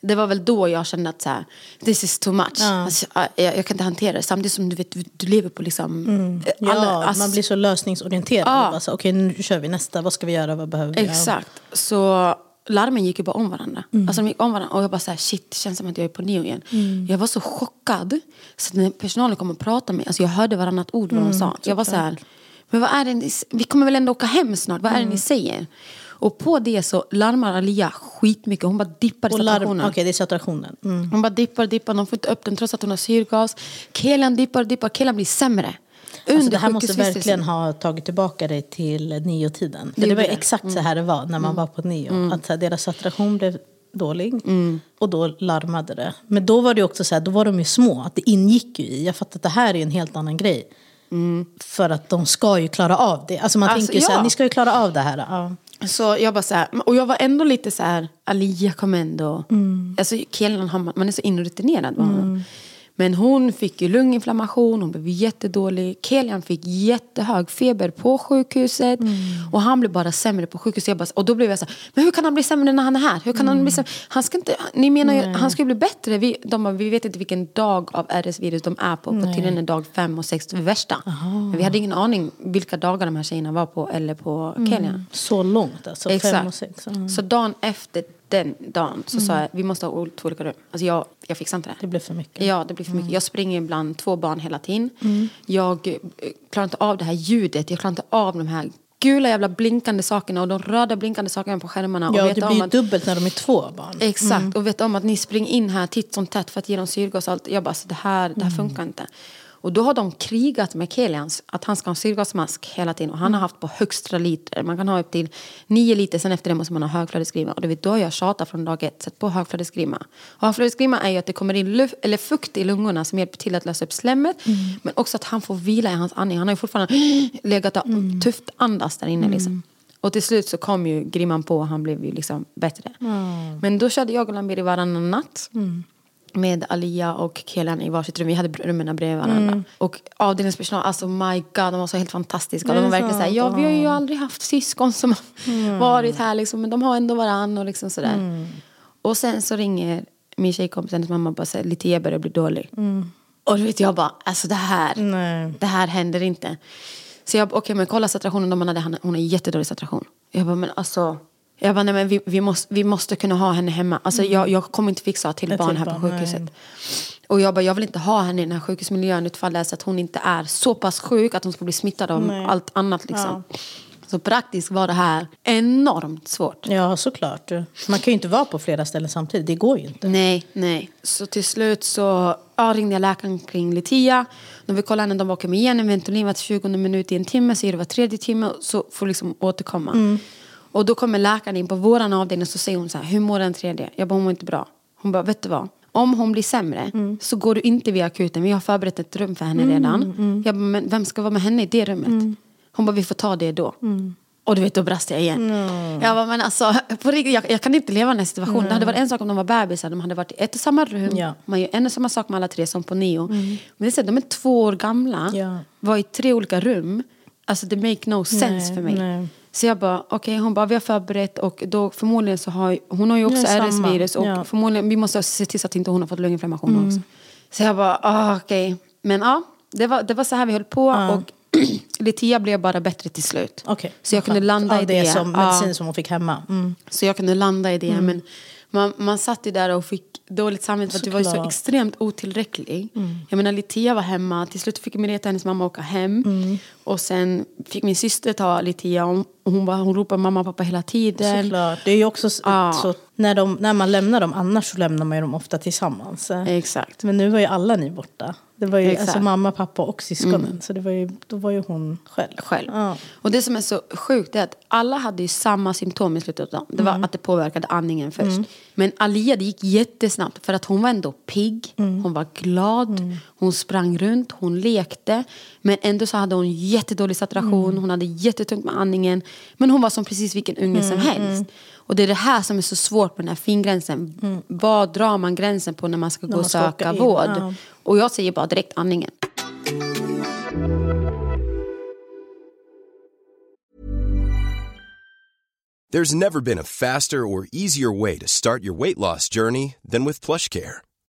Det var väl då jag kände att så här, this is too much. Alltså, jag, jag kan inte hantera det. Samtidigt som du vet, du, du lever på liksom... eh, Ja, alla- alltså- man blir så lösningsorienterad. Ja. Okej, nu kör vi nästa. Vad ska vi göra? Vad behöver vi göra? Exakt. Så larmen gick ju bara om varandra. Mm. Alltså de gick om varandra och jag bara så här, shit, det känns som att jag är på neo igen. Mm. Jag var så chockad. Så när personalen kom och pratade med mig, alltså jag hörde varannat ord vad Mm, de sa. Jag var så här, men vad är det ni, vi kommer väl ändå åka hem snart, vad är Mm. det ni säger? Och på det så larmar Alia skitmycket, hon bara dippar i saturationen. okej, det är saturationen. Mm. Hon bara dippar, dippar, de får inte upp den trots att hon har syrgas. Kelan dippar, dippar, Kelan blir sämre. Alltså det här måste verkligen ha tagit tillbaka dig till niotiden. För Det det var det. exakt så här det var när man var på nio. Att så här, deras saturation blev dålig. Och då larmade det. Men då var det också så här, då var de ju små. Att det ingick ju i. Jag fattar att det här är en helt annan grej. För att de ska ju klara av det. Alltså man Alltså, tänker ju så här, ja. ni ska ju klara av det här. Ja. Så jag bara så här, och jag var ändå lite så här, Alia kom ändå. Mm. Alltså killen, man är så inrutinerad med honom. Men hon fick ju lunginflammation, hon blev jättedålig. Kelian fick jättehög feber på sjukhuset. Mm. Och han blev bara sämre på sjukhuset. Jag bara, och då blev jag så här, men hur kan han bli sämre när han är här? Hur kan han bli sämre? Han ska inte, ni menar ju, han ska ju bli bättre. Vi, de bara, vi vet inte vilken dag av RS-virus de är på. På tydligen är dag fem och sex det värsta. Men vi hade ingen aning vilka dagar de här tjejerna var på eller på Kelian. Så långt alltså, fem Exakt. och sex. Mm. Så dagen efter den dagen så sa jag vi måste ha två olika rum. Alltså jag, jag fixar inte det. Det blev för mycket. Ja, det blir för mycket. Jag springer bland två barn hela tiden. Jag eh, klarar inte av det här ljudet. Jag klarar inte av de här gula jävla blinkande sakerna och de röda blinkande sakerna på skärmarna. och Ja, vet det blir ju att, dubbelt när de är två barn. Exakt, och vet om att ni springer in här titt som tätt för att ge dem syrgas och allt. Jag bara, så det här, det här funkar inte. Och då har de krigat med Kelians att han ska ha en syrgasmask hela tiden. Och han har haft på högsta liter. Man kan ha upp till nio liter, sen efter det måste man ha högflödesgrima. Och du vet, då jag tjatat från dag ett, sätt på högflödesgrima. Högflödesgrima är ju att det kommer in luft, eller fukt i lungorna som hjälper till att lösa upp slemmet. Men också att han får vila i hans andning. Han har ju fortfarande legat och tufft andas där inne liksom. Och till slut så kom ju grimman på och han blev ju liksom bättre. Men då körde jag och Lambiri varannan natt. Med Alia och Kelan i varsitt rum. Vi hade rummen bredvid varandra. Och avdelningspersonal, alltså my god, de var så helt fantastiska. De var verkligen såhär, ja vi har ju aldrig haft syskon som har varit här liksom. Men de har ändå varandra och liksom sådär. Och sen så ringer min tjejkompis, hennes mamma bara säger, Litia börjar bli dålig. Och du vet jag bara, alltså det här, Nej. det här händer inte. Så jag bara, okej men kolla saturationen de hade, hon har jättedålig saturation. Jag bara, men alltså. Jag bara, nej men vi, vi, måste, vi måste kunna ha henne hemma. Alltså jag, jag kommer inte fixa till Ett barn till här på barn, nej. sjukhuset. Och jag bara, jag vill inte ha henne i den här sjukhusmiljön utifall det är så att hon inte är så pass sjuk att hon ska bli smittad av Nej. allt annat liksom. Så praktiskt var det här enormt svårt. Ja, såklart. Man kan ju inte vara på flera ställen samtidigt. Det går ju inte. Nej, nej. Så till slut så ja, ringde jag läkaren kring Litia. När vi kollade henne, de åker med igen en Ventolin var 20 minut i en timme, säger det var tredje timme, så får liksom återkomma. Och då kommer läkaren in på våran avdelning och så säger hon så här, hur mår den tredje? Jag bara, hon mår inte bra. Hon bara, vet du vad? Om hon blir sämre så går du inte via akuten. Vi har förberett ett rum för henne redan. Jag bara, men vem ska vara med henne i det rummet? Hon bara, vi får ta det då. Och du vet, då brast jag igen. Jag bara, men alltså, på riktigt, jag, jag kan inte leva i den här situationen. Det hade varit en sak om de var bebisar, de hade varit i ett och samma rum. Ja. Man gör en och samma sak med alla tre som på Neo. Men det är så, de är två år gamla, Ja. var i tre olika rum. Alltså det make no sense Nej, för mig. nej. Så jag bara, okej, hon bara, vi har förberett och då förmodligen så har, hon har ju också Ja. RS-virus och Ja. förmodligen, vi måste se till så att inte hon har fått lunginflammation också. Så jag bara, ah, okej. Men ja, det var, det var så här vi höll på och Litia blev bara bättre till slut. Okej. Så jag kunde landa i det. det. som Ja. medicin som hon fick hemma. Mm. Så jag kunde landa i det. Men man, man satt ju där och fick dåligt samvete för att du var ju så extremt otillräcklig. Jag menar Litia var hemma, till slut fick Mereta hennes mamma åka hem. Och sen fick min syster ta Litia och hon, bara, hon ropade mamma och pappa hela tiden. Såklart. Det är ju också Ja. så, när, de, när man lämnar dem, annars så lämnar man ju dem ofta tillsammans. Exakt. Men nu var ju alla ni borta. Det var ju Exakt. alltså mamma, pappa och syskonen. Så det var ju, då var ju hon själv. själv. Ja. Och det som är så sjukt är att alla hade ju samma symptom i slutet av dagen. Det var Mm. att det påverkade andningen först. Men Alia, det gick jättesnabbt för att hon var ändå pigg, Mm. hon var glad, hon sprang runt, hon lekte. Men ändå så hade hon jättedålig saturation, Mm. hon hade jättetungt med andningen. Men hon var som precis vilken unge som Mm, helst. Och det är det här som är så svårt med den här fingränsen. Vad drar man gränsen på när man ska gå Mm. man och ska söka vård? ja. Och jag säger bara direkt andningen. There's never been a faster or easier way to start your weight loss journey than with PlushCare.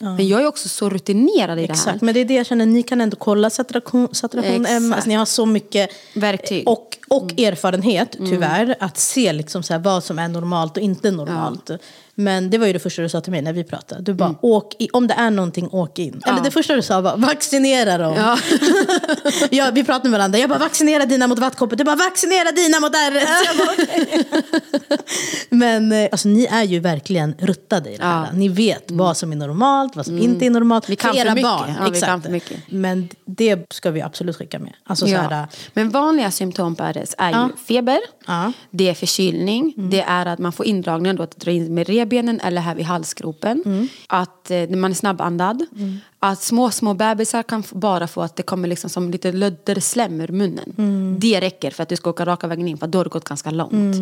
Men jag är också så rutinerad i det här. Exakt, men det är det jag känner, ni kan ändå kolla saturation, saturation M, Exakt. alltså, ni har så mycket Verktyg. Mm. och, och erfarenhet tyvärr att se liksom så här, vad som är normalt och inte normalt. Men det var ju det första du sa till mig när vi pratade. Du bara, Mm. åk i, om det är någonting, åk in. Eller det första du sa var, vaccinera dem. Ja. ja, vi pratade med varandra, jag bara, vaccinera dina mot vattkoppor. Du bara, vaccinera dina mot bara, "Okej." Men eh, alltså, ni är ju verkligen ruttade i det här. Ja. Ni vet vad som är normalt, vad som inte är normalt. Mm. Vi kan för för mycket. barn. Ja, Exakt. för mycket. Men det ska vi absolut skicka med. Alltså, så Ja. här, Men vanliga symptom på RS är Ja. ju feber, Ja. Mm. det är förkylning, det är att man får indragningar då att dra in med revbenen eller här vid halsgropen. Mm. Att eh, man är snabbandad. Att små, små bebisar kan bara få att det kommer liksom som lite lödderslem ur munnen. Mm. Det räcker för att du ska åka raka vägen in för då har det gått ganska långt.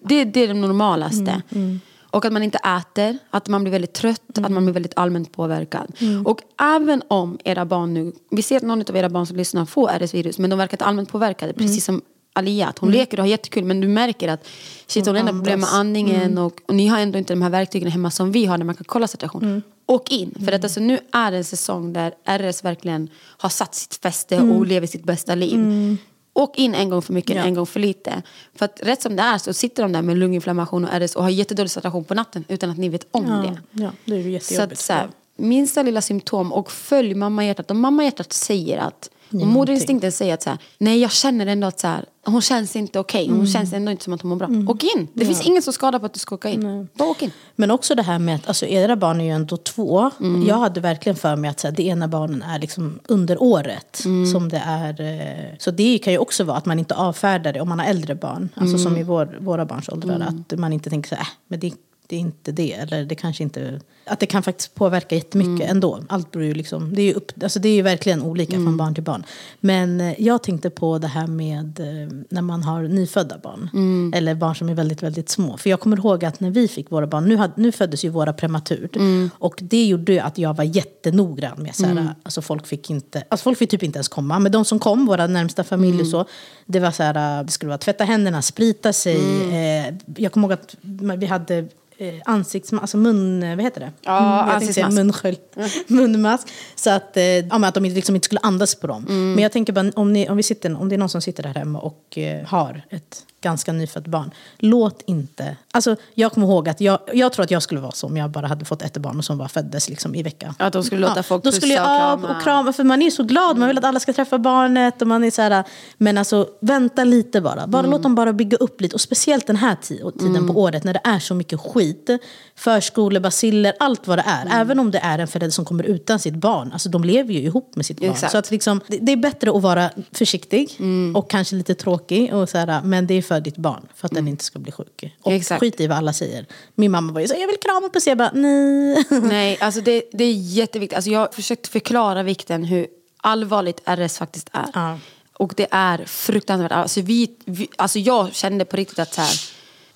Det, det är det normalaste. Mm. Och att man inte äter, att man blir väldigt trött, att man blir väldigt allmänt påverkad. Mm. Och även om era barn nu, vi ser att någon av era barn som lyssnar får RS-virus, men de verkar inte allmänt påverkade, Mm. precis som Alia. Att hon leker och har jättekul, men du märker att shit, hon har problem med andningen Mm. och, och ni har ändå inte de här verktygen hemma som vi har när man kan kolla situation. Mm. Åk in, för att alltså, nu är det en säsong där RS verkligen har satt sitt fäste Mm. och lever sitt bästa liv. Åk in en gång för mycket, Ja. en gång för lite. För att rätt som det är så sitter de där med lunginflammation och RS och har jättedålig saturation på natten utan att ni vet om ja, det. ja, det är ju Så jättejobbigt. att så här, minsta lilla symptom och följ mammahjärtat. Om mammahjärtat säger att, Ge och moderinstinkten säger att så här, nej jag känner ändå att så här, hon känns inte okej, hon känns ändå inte som att hon mår bra. Åk in! Det finns ingen som skadar på att du ska åka in. Bara åk in. Men också det här med att alltså, era barn är ju ändå två. Mm. Jag hade verkligen för mig att så här, det ena barnen är liksom under året. Mm. Som det är, eh, så det kan ju också vara att man inte avfärdar det om man har äldre barn. Alltså som i Mm. vår, våra barns åldrar. Att man inte tänker så här, äh, men det, det är inte det. Eller det kanske inte... Att det kan faktiskt påverka jättemycket Mm. ändå. Allt beror ju liksom, det, är ju upp, alltså det är ju verkligen olika Mm. från barn till barn. Men eh, jag tänkte på det här med eh, när man har nyfödda barn. Mm. Eller barn som är väldigt, väldigt små. För jag kommer ihåg att när vi fick våra barn, nu, hade, nu föddes ju våra prematurt. Mm. Och det gjorde att jag var jättenoggrann med så här, alltså folk fick inte, alltså folk fick typ inte ens komma. Men de som kom, våra närmsta familj Mm. och så, det var så här, det skulle vara tvätta händerna, sprita sig. Mm. Eh, jag kommer ihåg att vi hade eh, ansikts, alltså mun, vad heter det? Ja, Mm, ansiktsmask. munskölj, munmask. Så att, eh, ja, men att de liksom inte skulle andas på dem. Mm. Men jag tänker bara, om, ni, om, vi sitter, om det är någon som sitter där hemma och eh, har ett ganska nyfött barn. Låt inte, alltså jag kommer ihåg att jag, jag tror att jag skulle vara så om jag bara hade fått ett barn och som bara föddes liksom i veckan. Att de skulle låta folk då skulle jag, pussa och ja, krama. och krama. För man är så glad, man vill att alla ska träffa barnet. Och man är så här, men alltså vänta lite bara. bara Låt dem bara bygga upp lite. Och speciellt den här ti- tiden på året när det är så mycket skit. Förskolebaciller, allt vad det är. Även om det är en förälder som kommer utan sitt barn. Alltså de lever ju ihop med sitt barn. Exakt. Så att liksom, det, det är bättre att vara försiktig och kanske lite tråkig. Och så här, men det är för ditt barn, för att den inte ska bli sjuk. Och Exakt. skit i vad alla säger. Min mamma var ju så jag vill krama och pussa. Jag bara, nej. Nej, alltså det, det är jätteviktigt. Alltså jag har försökt förklara vikten hur allvarligt RS faktiskt är. Ja. Och det är fruktansvärt. Alltså, vi, vi, alltså jag kände på riktigt att så här,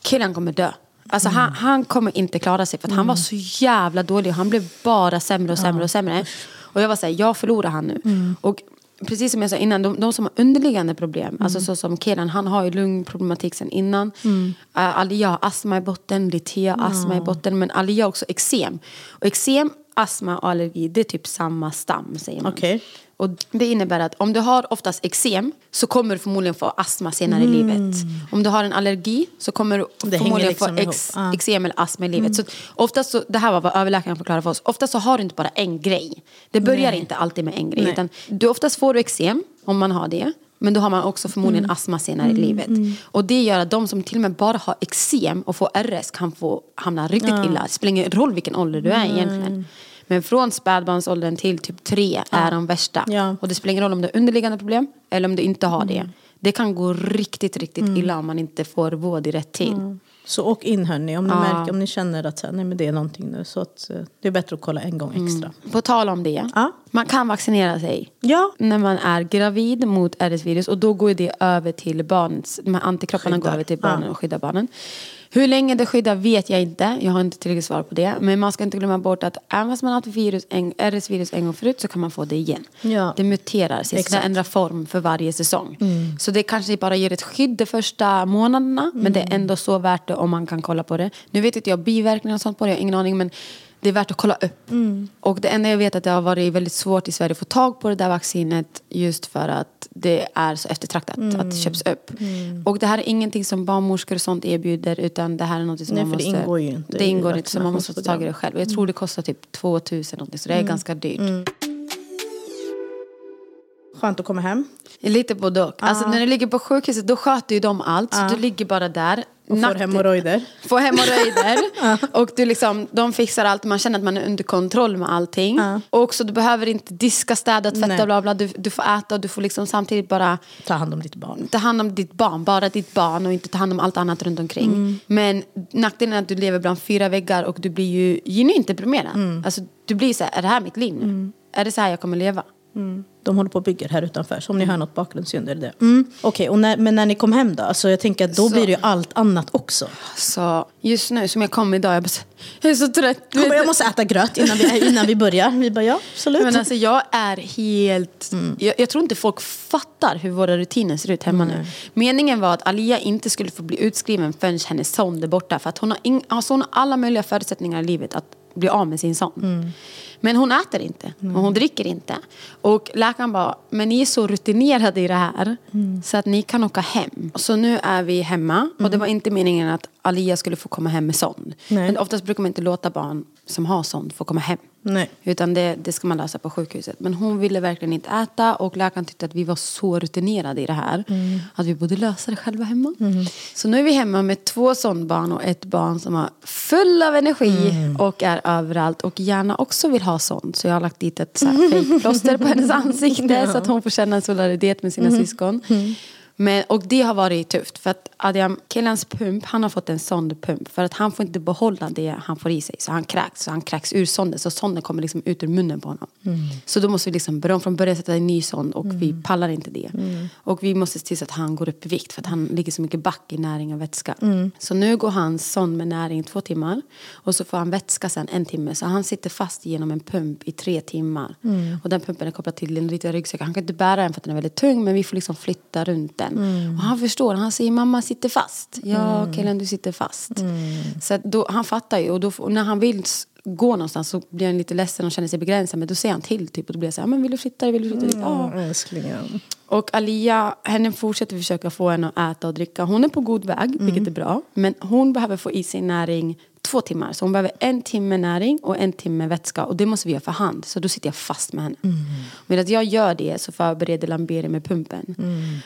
killen kommer dö. Alltså Mm. han, han kommer inte klara sig för att han var så jävla dålig. Han blev bara sämre och sämre och sämre. Och jag var såhär, jag förlorar han nu. Mm. Och precis som jag sa innan, de, de som har underliggande problem, Mm. alltså så som Keran, han har ju lungproblematik sen innan. Uh, Alia har astma i botten, Litea har astma i botten, men Alia har också eksem. Och eksem, astma och allergi, det är typ samma stam säger man. Okej. Och det innebär att om du har oftast eksem så kommer du förmodligen få astma senare i livet. Om du har en allergi så kommer du Mm. Det förmodligen liksom få ex, Ja. Mm. eksem eller astma i livet. Så oftast så, det här var vad överläkaren förklarade för oss. Oftast så har du inte bara en grej. Det börjar inte alltid med en grej. Nej. Utan du, oftast får du eksem om man har det. Men då har man också förmodligen Mm. astma senare i livet. Och det gör att de som till och med bara har eksem och får RS kan få hamna riktigt illa. Det spelar ingen roll vilken ålder du är egentligen. Men från spädbarnsåldern till typ tre är de värsta. Ja. Och det spelar ingen roll om du har underliggande problem eller om du inte har det. Det kan gå riktigt, riktigt illa om man inte får vård i rätt tid. Så åk in hörni, om ni, Ja. märker, om ni känner att nej, men det är någonting nu. Så att, eh, det är bättre att kolla en gång extra. På tal om det, Ja. man kan vaccinera sig Ja. när man är gravid mot RS-virus och då går det över till barnets, de här antikropparna går Skyddar. över till barnen Ja. och skyddar barnen. Hur länge det skyddar vet jag inte, jag har inte tillräckligt svar på det. Men man ska inte glömma bort att även fast man har haft virus, en, RS-virus en gång förut så kan man få det igen. Ja. Det muterar sig, så det ändrar form för varje säsong. Så det kanske bara ger ett skydd de första månaderna men det är ändå så värt det om man kan kolla på det. Nu vet inte jag biverkningar och sånt på det, jag har ingen aning men det är värt att kolla upp. Och det enda jag vet är att det har varit väldigt svårt i Sverige att få tag på det där vaccinet just för att det är så eftertraktat att det köps upp. Och det här är ingenting som barnmorskor och sånt erbjuder utan det här är något som Nej, man för det måste... ingår ju inte Det ingår inte så man måste ta tag i det själv. Jag tror det kostar typ 2000 någonting så det är ganska dyrt. Skönt att komma hem. Lite både och. Alltså när du ligger på sjukhuset då sköter ju de allt. Så du ligger bara där. Och får hemorrojder. Får hemorrojder. och du liksom, de fixar allt. Man känner att man är under kontroll med allting. Ja. Och också du behöver inte diska, städa, tvätta, Nej. bla bla. Du, du får äta och du får liksom samtidigt bara Ta hand om ditt barn. ta hand om ditt barn, bara ditt barn och inte ta hand om allt annat runt omkring. Mm. Men nackdelen är att du lever bland fyra väggar och du blir ju genuint deprimerad. Mm. Alltså, du blir så här, är det här mitt liv nu? Är det så här jag kommer leva? De håller på och bygger här utanför. Så om ni hör något bakgrundsljud är det det. Mm. Okej, och när, men när ni kom hem då? Alltså jag tänker att då Så- blir det ju allt annat också. Så just nu som jag kom idag, jag, bara, jag är så trött. Du Jag, måste äta gröt innan vi, innan vi börjar. Vi bara ja, absolut. Men alltså jag är helt... Jag, jag tror inte folk fattar hur våra rutiner ser ut hemma nu. Meningen var att Alia inte skulle få bli utskriven förrän hennes son är borta. För att hon har, ing, alltså hon har alla möjliga förutsättningar i livet att bli av med sin son. Men hon äter inte och hon dricker inte. Och läkaren bara, men ni är så rutinerade i det här så att ni kan åka hem. Så nu är vi hemma och det var inte meningen att Alia skulle få komma hem med son. Nej. Men oftast brukar man inte låta barn som har son få komma hem. Nej. Utan det, det ska man lösa på sjukhuset. Men hon ville verkligen inte äta och läkaren tyckte att vi var så rutinerade i det här. Att vi borde lösa det själva hemma. Så nu är vi hemma med två sonbarn och ett barn som har full av energi och är överallt. Och gärna också vill ha sånt. Så jag har lagt dit ett fejkplåster på hennes ansikte. Så att hon får känna en solidaritet med sina syskon. Men, och det har varit tufft för att Adrian, killens pump, han har fått en sondpump för att han får inte behålla det han får i sig. Så han kräks, så han kräks ur sonden så sonden kommer liksom ut ur munnen på honom. Så då måste vi liksom börja om från början sätta en ny sond och vi pallar inte det. Och vi måste se till så att han går upp i vikt för att han ligger så mycket back i näring och vätska. Så nu går hans sond med näring två timmar och så får han vätska sen en timme. Så han sitter fast genom en pump i tre timmar. Och den pumpen är kopplad till en liten ryggsäck. Han kan inte bära den för att den är väldigt tung men vi får liksom flytta runt den. Och han förstår, han säger mamma sitter fast. Ja killen du sitter fast. Så att då, han fattar ju och, då, och när han vill gå någonstans så blir han lite ledsen och känner sig begränsad. Men då säger han till typ och då blir jag så här, men vill du flytta dig, vill du flytta dig? Ja. Älsklingen. Och Alia, henne fortsätter försöka få henne att äta och dricka. Hon är på god väg, vilket är bra. Men hon behöver få i sig näring två timmar. Så hon behöver en timme näring och en timme vätska. Och det måste vi göra för hand. Så då sitter jag fast med henne. Medan jag gör det så förbereder Lamberi med pumpen.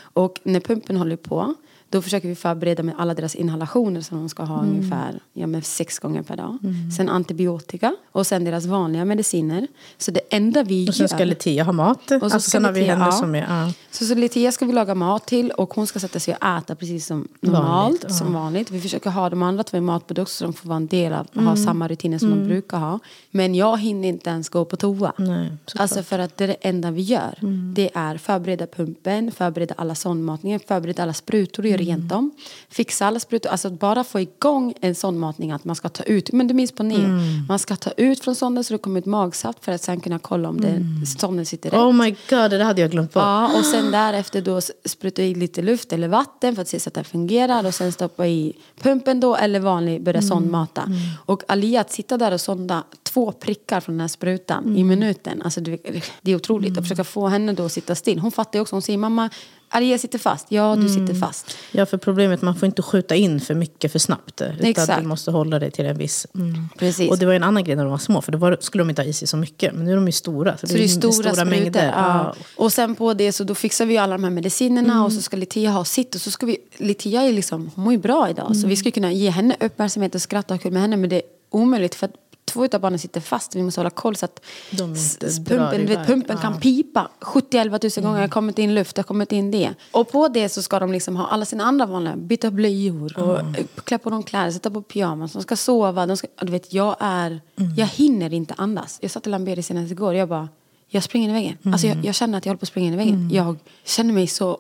Och när pumpen håller på då försöker vi förbereda med alla deras inhalationer som de ska ha ungefär ja, med sex gånger per dag. Sen antibiotika och sen deras vanliga mediciner. Så det enda vi Och sen ska Letia ha mat. Och så alltså, ska sen har vi henne ja. som är... Ja. Så, så Letia ska vi laga mat till och hon ska sätta sig och äta precis som normalt. Vanligt, ja. som vanligt. Vi försöker ha de andra två i matprodukter så de får vara en del av, Mm. ha samma rutiner som de brukar ha. Men jag hinner inte ens gå på toa. Nej, alltså för att det är det enda vi gör. Mm. Det är förbereda pumpen, förbereda alla sondmatningar, förbereda alla sprutor Mm. göra rent dem. Fixa alla sprutor, alltså bara få igång en sondmatning att man ska ta ut, men du minns på neo, Mm. man ska ta ut från sonden så det kommer ut magsaft för att sen kunna kolla om det, sonden sitter rätt. Oh my god, det hade jag glömt bort. Ja, och sen därefter då spruta i lite luft eller vatten för att se så att det fungerar och sen stoppa i pumpen då eller vanlig börja sondmata. Och Ali att sitta där och sonda två prickar från den här sprutan i minuten, alltså det, det är otroligt. Och försöka få henne då att sitta still. Hon fattar ju också, hon säger mamma, Alia sitter fast. Ja, du sitter fast. Ja, för problemet man får inte skjuta in för mycket för snabbt. Utan Exakt. du måste hålla dig till en viss... Mm. Precis. Och det var en annan grej när de var små, för då var, skulle de inte ha i sig så mycket. Men nu är de ju stora. Så, Så det är stora, sprutor. mängder. Ja. Och sen på det så då fixar vi alla de här medicinerna och så ska Litia ha sitt och så ska vi, Litia är liksom, hon mår ju bra idag så vi ska kunna ge henne uppmärksamhet och skratta och kul med henne men det är omöjligt för att två av barnen sitter fast vi måste hålla koll så att inte pumpen, vet, pumpen Ja. kan pipa 70-11 tusen gånger, det har kommit in luft, det har kommit in det. Och på det så ska de liksom ha alla sina andra vanliga, byta blöjor och klä på dem kläder, sätta på pyjamas, de ska sova, de ska, du vet jag är, jag hinner inte andas. Jag satt i Lamberi senast igår, jag bara jag springer in i väggen. Alltså jag, jag känner att jag håller på att springa in i väggen. Jag känner mig så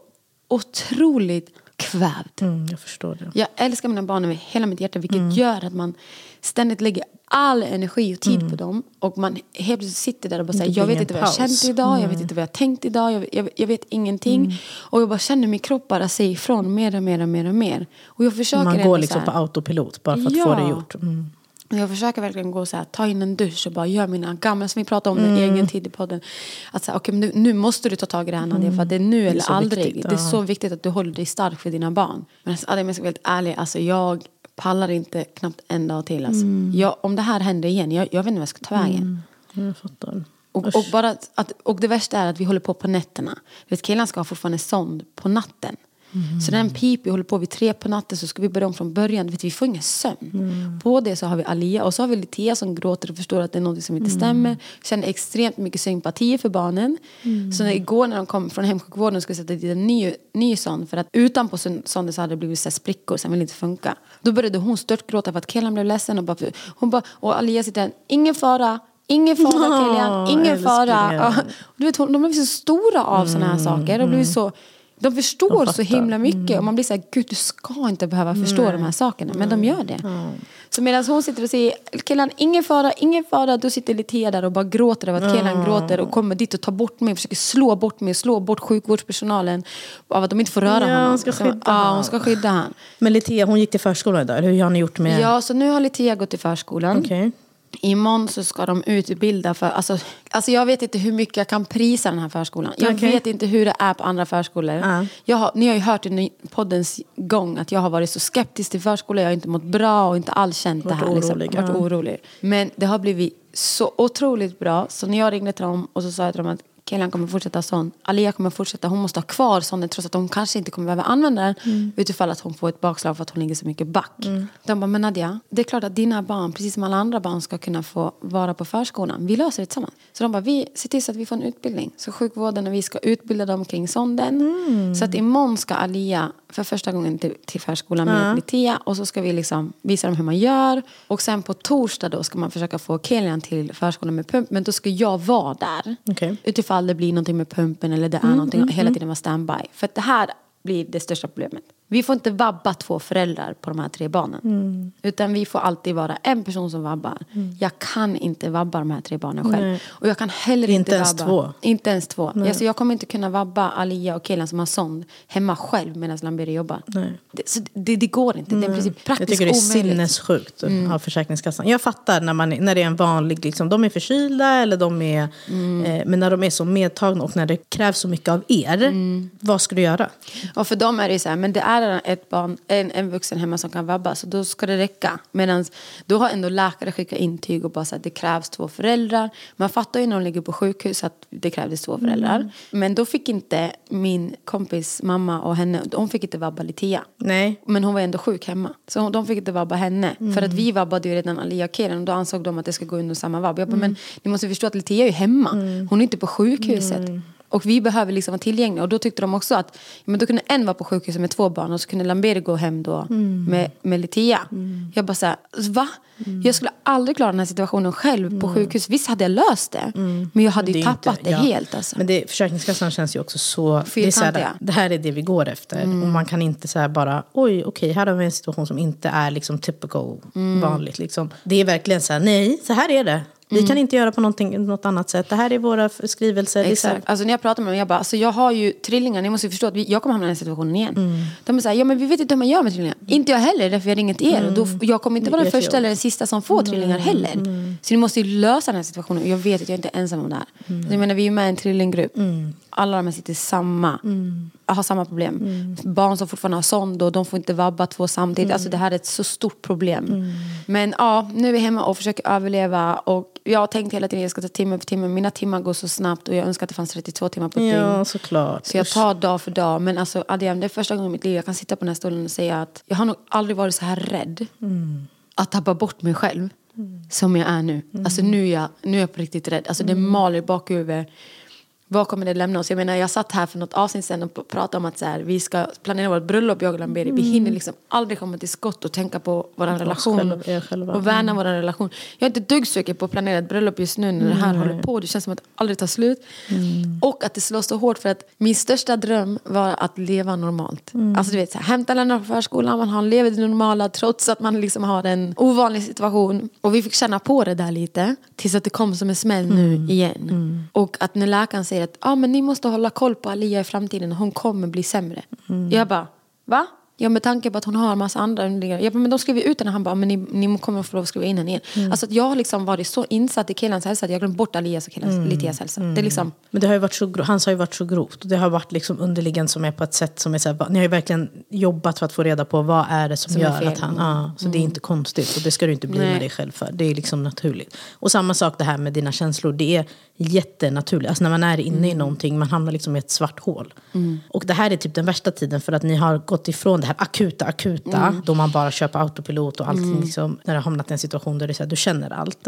otroligt kvävd. Mm, jag förstår det. Jag älskar mina barn med hela mitt hjärta vilket gör att man ständigt lägger all energi och tid på dem. Och man helt plötsligt sitter där och bara säger jag vet inte vad jag känt idag, jag vet inte vad jag tänkt idag, jag, jag, jag vet ingenting. Och jag bara känner min kropp bara säga ifrån mer och mer och mer och mer. Och jag försöker Man går liksom här- på autopilot bara för att få Ja. det gjort. Mm. Jag försöker verkligen gå så här, ta in en dusch och bara göra mina gamla, som vi pratade om mm. egen tid i podden. Att säga, okay, nu, nu måste du ta tag i det här Nadia, för att det är nu eller aldrig. Viktigt, det är så viktigt att du håller dig stark för dina barn. Men alltså, om jag ska vara helt ärlig, alltså jag pallar inte knappt en dag till. Alltså. Mm. Jag, om det här händer igen, jag, jag vet inte vad jag ska ta vägen. Mm. Jag fattar. Och, och, bara att, och det värsta är att vi håller på på nätterna. Vet, killarna ska fortfarande sond på natten. Mm. Så när en pip håller på vid tre på natten så ska vi börja om från början. Vet, vi får ingen sömn. Mm. På det så har vi Alia och så har vi Litea som gråter och förstår att det är något som inte mm. stämmer. Känner extremt mycket sympati för barnen. Mm. Så när, igår när de kom från hemsjukvården och skulle sätta dit en ny, ny son för att utanpå sonden så hade det blivit så sprickor som ville inte funka. Då började hon störtgråta för att killen blev ledsen och bara, hon bara, och Alia sitter där, ingen fara, Ingen fara Kilian, ingen fara. Du vet, de blir så stora av mm, sådana här saker. De blir så de förstår de så himla mycket mm. och man blir så här, gud du ska inte behöva förstå Nej. de här sakerna. Men de gör det. Mm. Så medan hon sitter och säger, killen ingen fara, ingen fara. Då sitter Litea där och bara gråter över att killen mm. gråter och kommer dit och tar bort mig, försöker slå bort mig, slå bort sjukvårdspersonalen. Av att de inte får röra ja, honom. Hon ska skydda så, ja, hon ska skydda han. Men Litea, hon gick till förskolan idag, hur har ni gjort med? Ja, så nu har Litea gått till förskolan. Okay. Imorgon så ska de utbilda för, alltså, alltså jag vet inte hur mycket jag kan prisa den här förskolan. Jag okay. vet inte hur det är på andra förskolor. Uh. Jag har, ni har ju hört i poddens gång att jag har varit så skeptisk till förskolor. Jag har inte mått bra och inte alls känt det här. Liksom, varit uh. orolig. Men det har blivit så otroligt bra. Så när jag ringde till dem och så sa jag till dem att killen kommer fortsätta sån. Alia kommer fortsätta. Hon måste ha kvar sonen trots att hon kanske inte kommer behöva använda den. Mm. Utifall att hon får ett bakslag för att hon ligger så mycket back. Mm. De bara, men Nadia, det är klart att dina barn, precis som alla andra barn, ska kunna få vara på förskolan. Vi löser det tillsammans. Så de bara, vi ser till så att vi får en utbildning. Så sjukvården och vi ska utbilda dem kring sonden. Mm. Så att imorgon ska Alia för första gången till, till förskolan med ja. Litea. Och så ska vi liksom visa dem hur man gör. Och sen på torsdag då ska man försöka få Kilian till förskolan med pump. Men då ska jag vara där. Okay. Utifall det blir någonting med pumpen eller det är mm, någonting. Mm, hela mm. tiden vara standby. För det här blir det största problemet. Vi får inte vabba två föräldrar på de här tre barnen. Mm. Utan vi får alltid vara en person som vabbar. Mm. Jag kan inte vabba de här tre barnen själv. Nej. Och jag kan heller inte, inte ens vabba. Två. Inte ens två. Alltså jag kommer inte kunna vabba Alia och killen som har sond hemma själv medan Lamberi jobbar. Det, så det, det, går inte. Det är praktiskt Jag tycker det är omöjligt. sinnessjukt mm. av Försäkringskassan. Jag fattar när, man, när det är en vanlig, liksom, de är förkylda eller de är, mm. eh, men när de är så medtagna och när det krävs så mycket av er. Mm. Vad ska du göra? Och för dem är det så här, men det är ett barn, en, en vuxen hemma som kan vabba så då ska det räcka. Medan då har ändå läkare skickat intyg och bara sagt att det krävs två föräldrar. Man fattar ju när de ligger på sjukhus att det krävdes två föräldrar. Mm. Men då fick inte min kompis mamma och henne, de fick inte vabba Litia. Nej. Men hon var ändå sjuk hemma. Så de fick inte vabba henne. Mm. För att vi vabbade ju redan Alia och Keren och då ansåg de att det ska gå under samma vabb. Jag bara, mm. men ni måste förstå att Litia är ju hemma. Mm. Hon är inte på sjukhuset. Och vi behöver liksom vara tillgängliga. Och då tyckte de också att men då kunde en vara på sjukhuset med två barn och så kunde Lamberi gå hem då mm. med, med Litia. Mm. Jag bara såhär, va? Mm. Jag skulle aldrig klara den här situationen själv på mm. sjukhus. Visst hade jag löst det. Mm. Men jag hade ju tappat inte, det ja. helt. Alltså. Men det, Försäkringskassan känns ju också så... Det, är så här, det här är det vi går efter. Mm. Och man kan inte säga bara, oj okej okay, här har vi en situation som inte är liksom typical, vanligt. Liksom. Det är verkligen så här, nej så här är det. Vi mm. kan inte göra på något annat sätt. Det här är våra skrivelser. Exakt. Alltså när jag pratar med dem, jag bara, alltså jag har ju trillingar, ni måste förstå att vi, jag kommer hamna i den situationen igen. Mm. De är såhär, ja men vi vet inte hur man gör med trillingar. Mm. Inte jag heller, därför jag ringer till er. Mm. Och då, mm. jag kommer inte vara den första eller den sista som får trillingar heller. Mm. Så ni måste ju lösa den här situationen. Och jag vet att jag inte är ensam om det här. Mm. jag menar, vi är ju med i en trillinggrupp. Alla de här sitter samma, har samma problem. Barn som fortfarande har sond och de får inte vabba två samtidigt. Alltså det här är ett så stort problem. Men ja, nu är vi hemma och försöker överleva. Och jag har tänkt hela tiden att jag ska ta timme för timme. Mina timmar går så snabbt och jag önskar att det fanns 32 timmar på ett ja, dygn. såklart. Så jag tar dag för dag. Men alltså Adrian, det är första gången i mitt liv jag kan sitta på den här stolen och säga att jag har nog aldrig varit så här rädd. Mm. Att tappa bort mig själv. Mm. Som jag är nu. Mm. Alltså nu är, jag, nu är jag på riktigt rädd. Alltså det mm. maler i bakhuvudet. Vad kommer det lämna oss? Jag menar jag satt här för något avsnitt sen och pratade om att så här, vi ska planera vårt bröllop jag och Lamberi. Mm. Vi hinner liksom aldrig komma till skott och tänka på vår relation. Själva, och värna mm. vår relation. Jag är inte dugg sugen på att planera ett bröllop just nu när det här håller på. Det känns som att det aldrig tar slut. Mm. Och att det slår så hårt för att min största dröm var att leva normalt. Mm. Alltså du vet, så här, hämta Lennart från förskolan, man har lever det normala trots att man liksom har en ovanlig situation. Och vi fick känna på det där lite. Tills att det kom som en smäll nu mm. igen. Och att när läkaren säger att ah, men ni måste hålla koll på Alia i framtiden. Hon kommer bli sämre. Mm. Jag bara, va? Ja, med tanke på att hon har en massa andra underliggande. Bara, men de skriver ut den. Han bara, men ni, ni kommer få lov att skriva in den igen. Mm. Alltså jag har liksom varit så insatt i killens hälsa att jag glömt bort Alias och killens, Mm. Litias hälsa. Det är liksom, Men det har ju varit så, hans har ju varit så grovt. Det har varit liksom underliggande som är på ett sätt som är så här, ni har ju verkligen jobbat för att få reda på vad är det som, Som gör att han, ja, så det är inte konstigt. Och det ska du inte bli med dig själv för. Det är liksom naturligt. Och samma sak det här med dina känslor, det är jättenaturligt. Alltså när man är inne i någonting, man hamnar liksom i ett svart hål. Och det här är typ den värsta tiden för att ni har gått ifrån det här akuta, akuta, då man bara köper autopilot och allting liksom, när du har hamnat i en situation där är så här, du känner allt.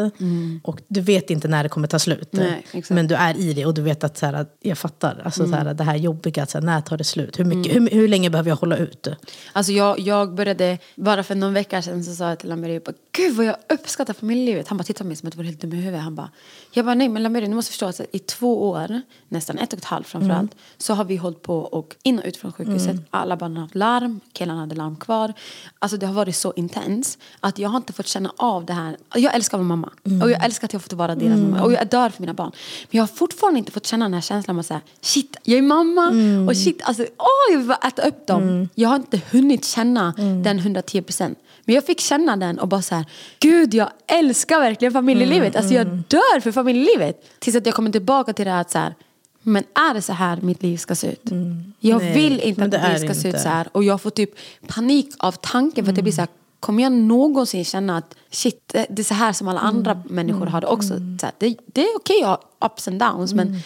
Och du vet inte när det kommer ta slut. Nej. Men du är i det och du vet att så här, jag fattar. Alltså, så här, det här jobbiga, att så här, när tar det slut? Hur, mycket, hur, hur länge behöver jag hålla ut? Alltså jag, jag började, bara för någon vecka sedan så sa jag till Lameri, gud vad jag uppskattar familjelivet. Han bara tittade på mig som att jag var helt dum i huvudet. Han bara, jag bara nej men Lameri du måste förstå att i två år, nästan ett och ett halvt framförallt, så har vi hållit på och in och ut från sjukhuset. Alla barnen har haft larm, killarna hade larm kvar. Alltså det har varit så intens att jag har inte fått känna av det här. Jag älskar min mamma och jag älskar att jag fått vara deras mamma och jag dör för mina barn. Men jag har fortfarande inte fått känna den här känslan av att säga shit, jag är mamma och shit, alltså åh jag vill bara äta upp dem. Jag har inte hunnit känna den 110 procent. Men jag fick känna den och bara så här, gud jag älskar verkligen familjelivet. Alltså jag dör för familjelivet. Tills att jag kommer tillbaka till det här att så här, men är det så här mitt liv ska se ut? Jag Nej, vill inte att det mitt liv ska se ut så här. Och jag får typ panik av tanken för att jag blir så här, kommer jag någonsin känna att shit, det det är så här som alla andra människor har det också. Så här, det, det är okej att ha ups and downs men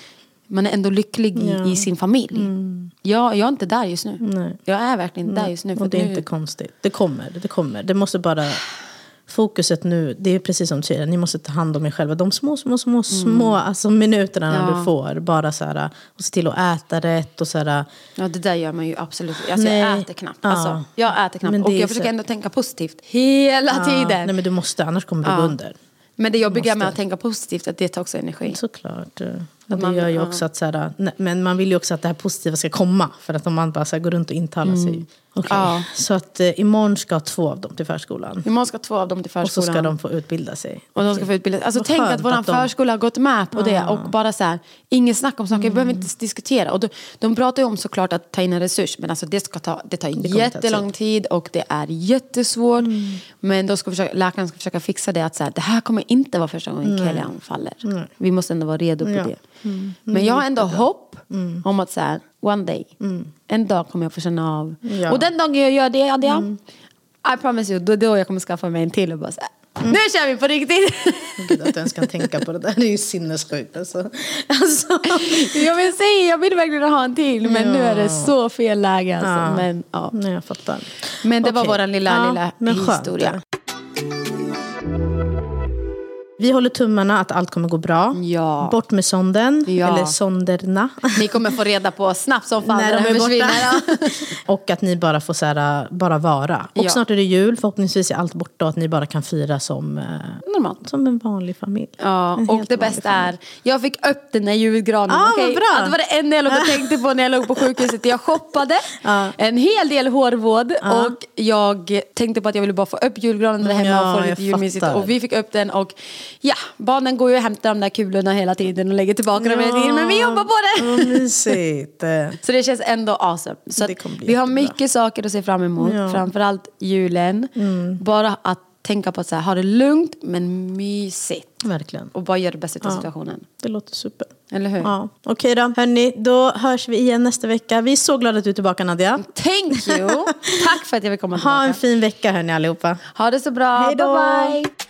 man är ändå lycklig i, i sin familj. Jag, jag är inte där just nu. Nej. Jag är verkligen inte där just nu. För Och det är nu, inte konstigt. Det kommer, det kommer. Det måste bara... Fokuset nu, det är precis som du säger, ni måste ta hand om er själva. De små, små, små, små alltså minuterna Ja. du får. Bara så här, och se till att äta rätt och så här, Ja det där gör man ju absolut. Alltså Nej. jag äter knappt. Ja. Alltså, jag äter knappt. Och jag försöker så- ändå tänka positivt hela Ja, tiden. Nej men du måste, annars kommer du Ja. gå under. Men det jobbiga med att tänka positivt att det tar också energi. Såklart. Och det gör ju också att så här, men man vill ju också att det här positiva ska komma. För att om man bara så går runt och intalar sig. Mm. Ja. Så att eh, imorgon ska två av dem till förskolan. Imorgon ska två av dem till Och så förskolan. ska de få utbilda sig. Och de ska få utbilda Alltså Vad tänk att att de- förskola har gått med på det och bara så här, inget snack om saker, vi behöver inte ens diskutera. Och de, de pratar ju om såklart att ta in en resurs, men alltså det ska ta, det tar ta jättelång tid och det är jättesvårt. Mm. Men då ska försöka, läkaren ska försöka fixa det att så här, det här kommer inte vara första gången Kellyan faller. Vi måste ändå vara redo på Ja. det. Men jag har ändå hopp om att så här, one day, en dag kommer jag få känna av. Ja. Och den dagen jag gör det, Adia, I promise you, då är då jag kommer skaffa mig en till och bara så här, nu kör vi på riktigt. Gud, att du ens kan tänka på det där, det är ju sinnessjukt. Alltså. Alltså. jag vill säga, jag vill verkligen ha en till men nu är det så fel läge alltså. Ja. Men, ja. Nej, jag fattar. men det var Okej. våran lilla, Ja, lilla historia. Vi håller tummarna att allt kommer gå bra. Ja. Bort med sonden, Ja. eller sonderna. Ni kommer få reda på snabbt som fan när de är borta. och att ni bara får så här, bara vara. Och Ja. snart är det jul, förhoppningsvis är allt borta och att ni bara kan fira som, eh, Normalt. som en vanlig familj. Ja, En och det bästa familj. är, jag fick upp den där julgranen. Ah, vad bra. Ja, det var det enda jag låg och tänkte på när jag låg på sjukhuset. Jag shoppade en hel del hårvård och jag tänkte på att jag ville bara få upp julgranen där hemma Ja, och få lite julmysigt. Och vi fick upp den och ja, barnen går ju och hämtar de där kulorna hela tiden och lägger tillbaka dem hela tiden. Men vi jobbar på det! Mysigt. Så det känns ändå awesome. Så vi har jättebra. mycket saker att se fram emot. Ja. Mm. Framförallt julen. Bara att tänka på att så här, ha det lugnt men mysigt. Verkligen. Och bara göra det bästa av situationen. Det låter super. Eller hur? Ja. Okej då, hörni, då hörs vi igen nästa vecka. Vi är så glada att du är tillbaka Nadia. Thank you! Tack för att jag fick komma tillbaka. Ha en fin vecka hörni allihopa. Ha det så bra. Hej då. Bye bye!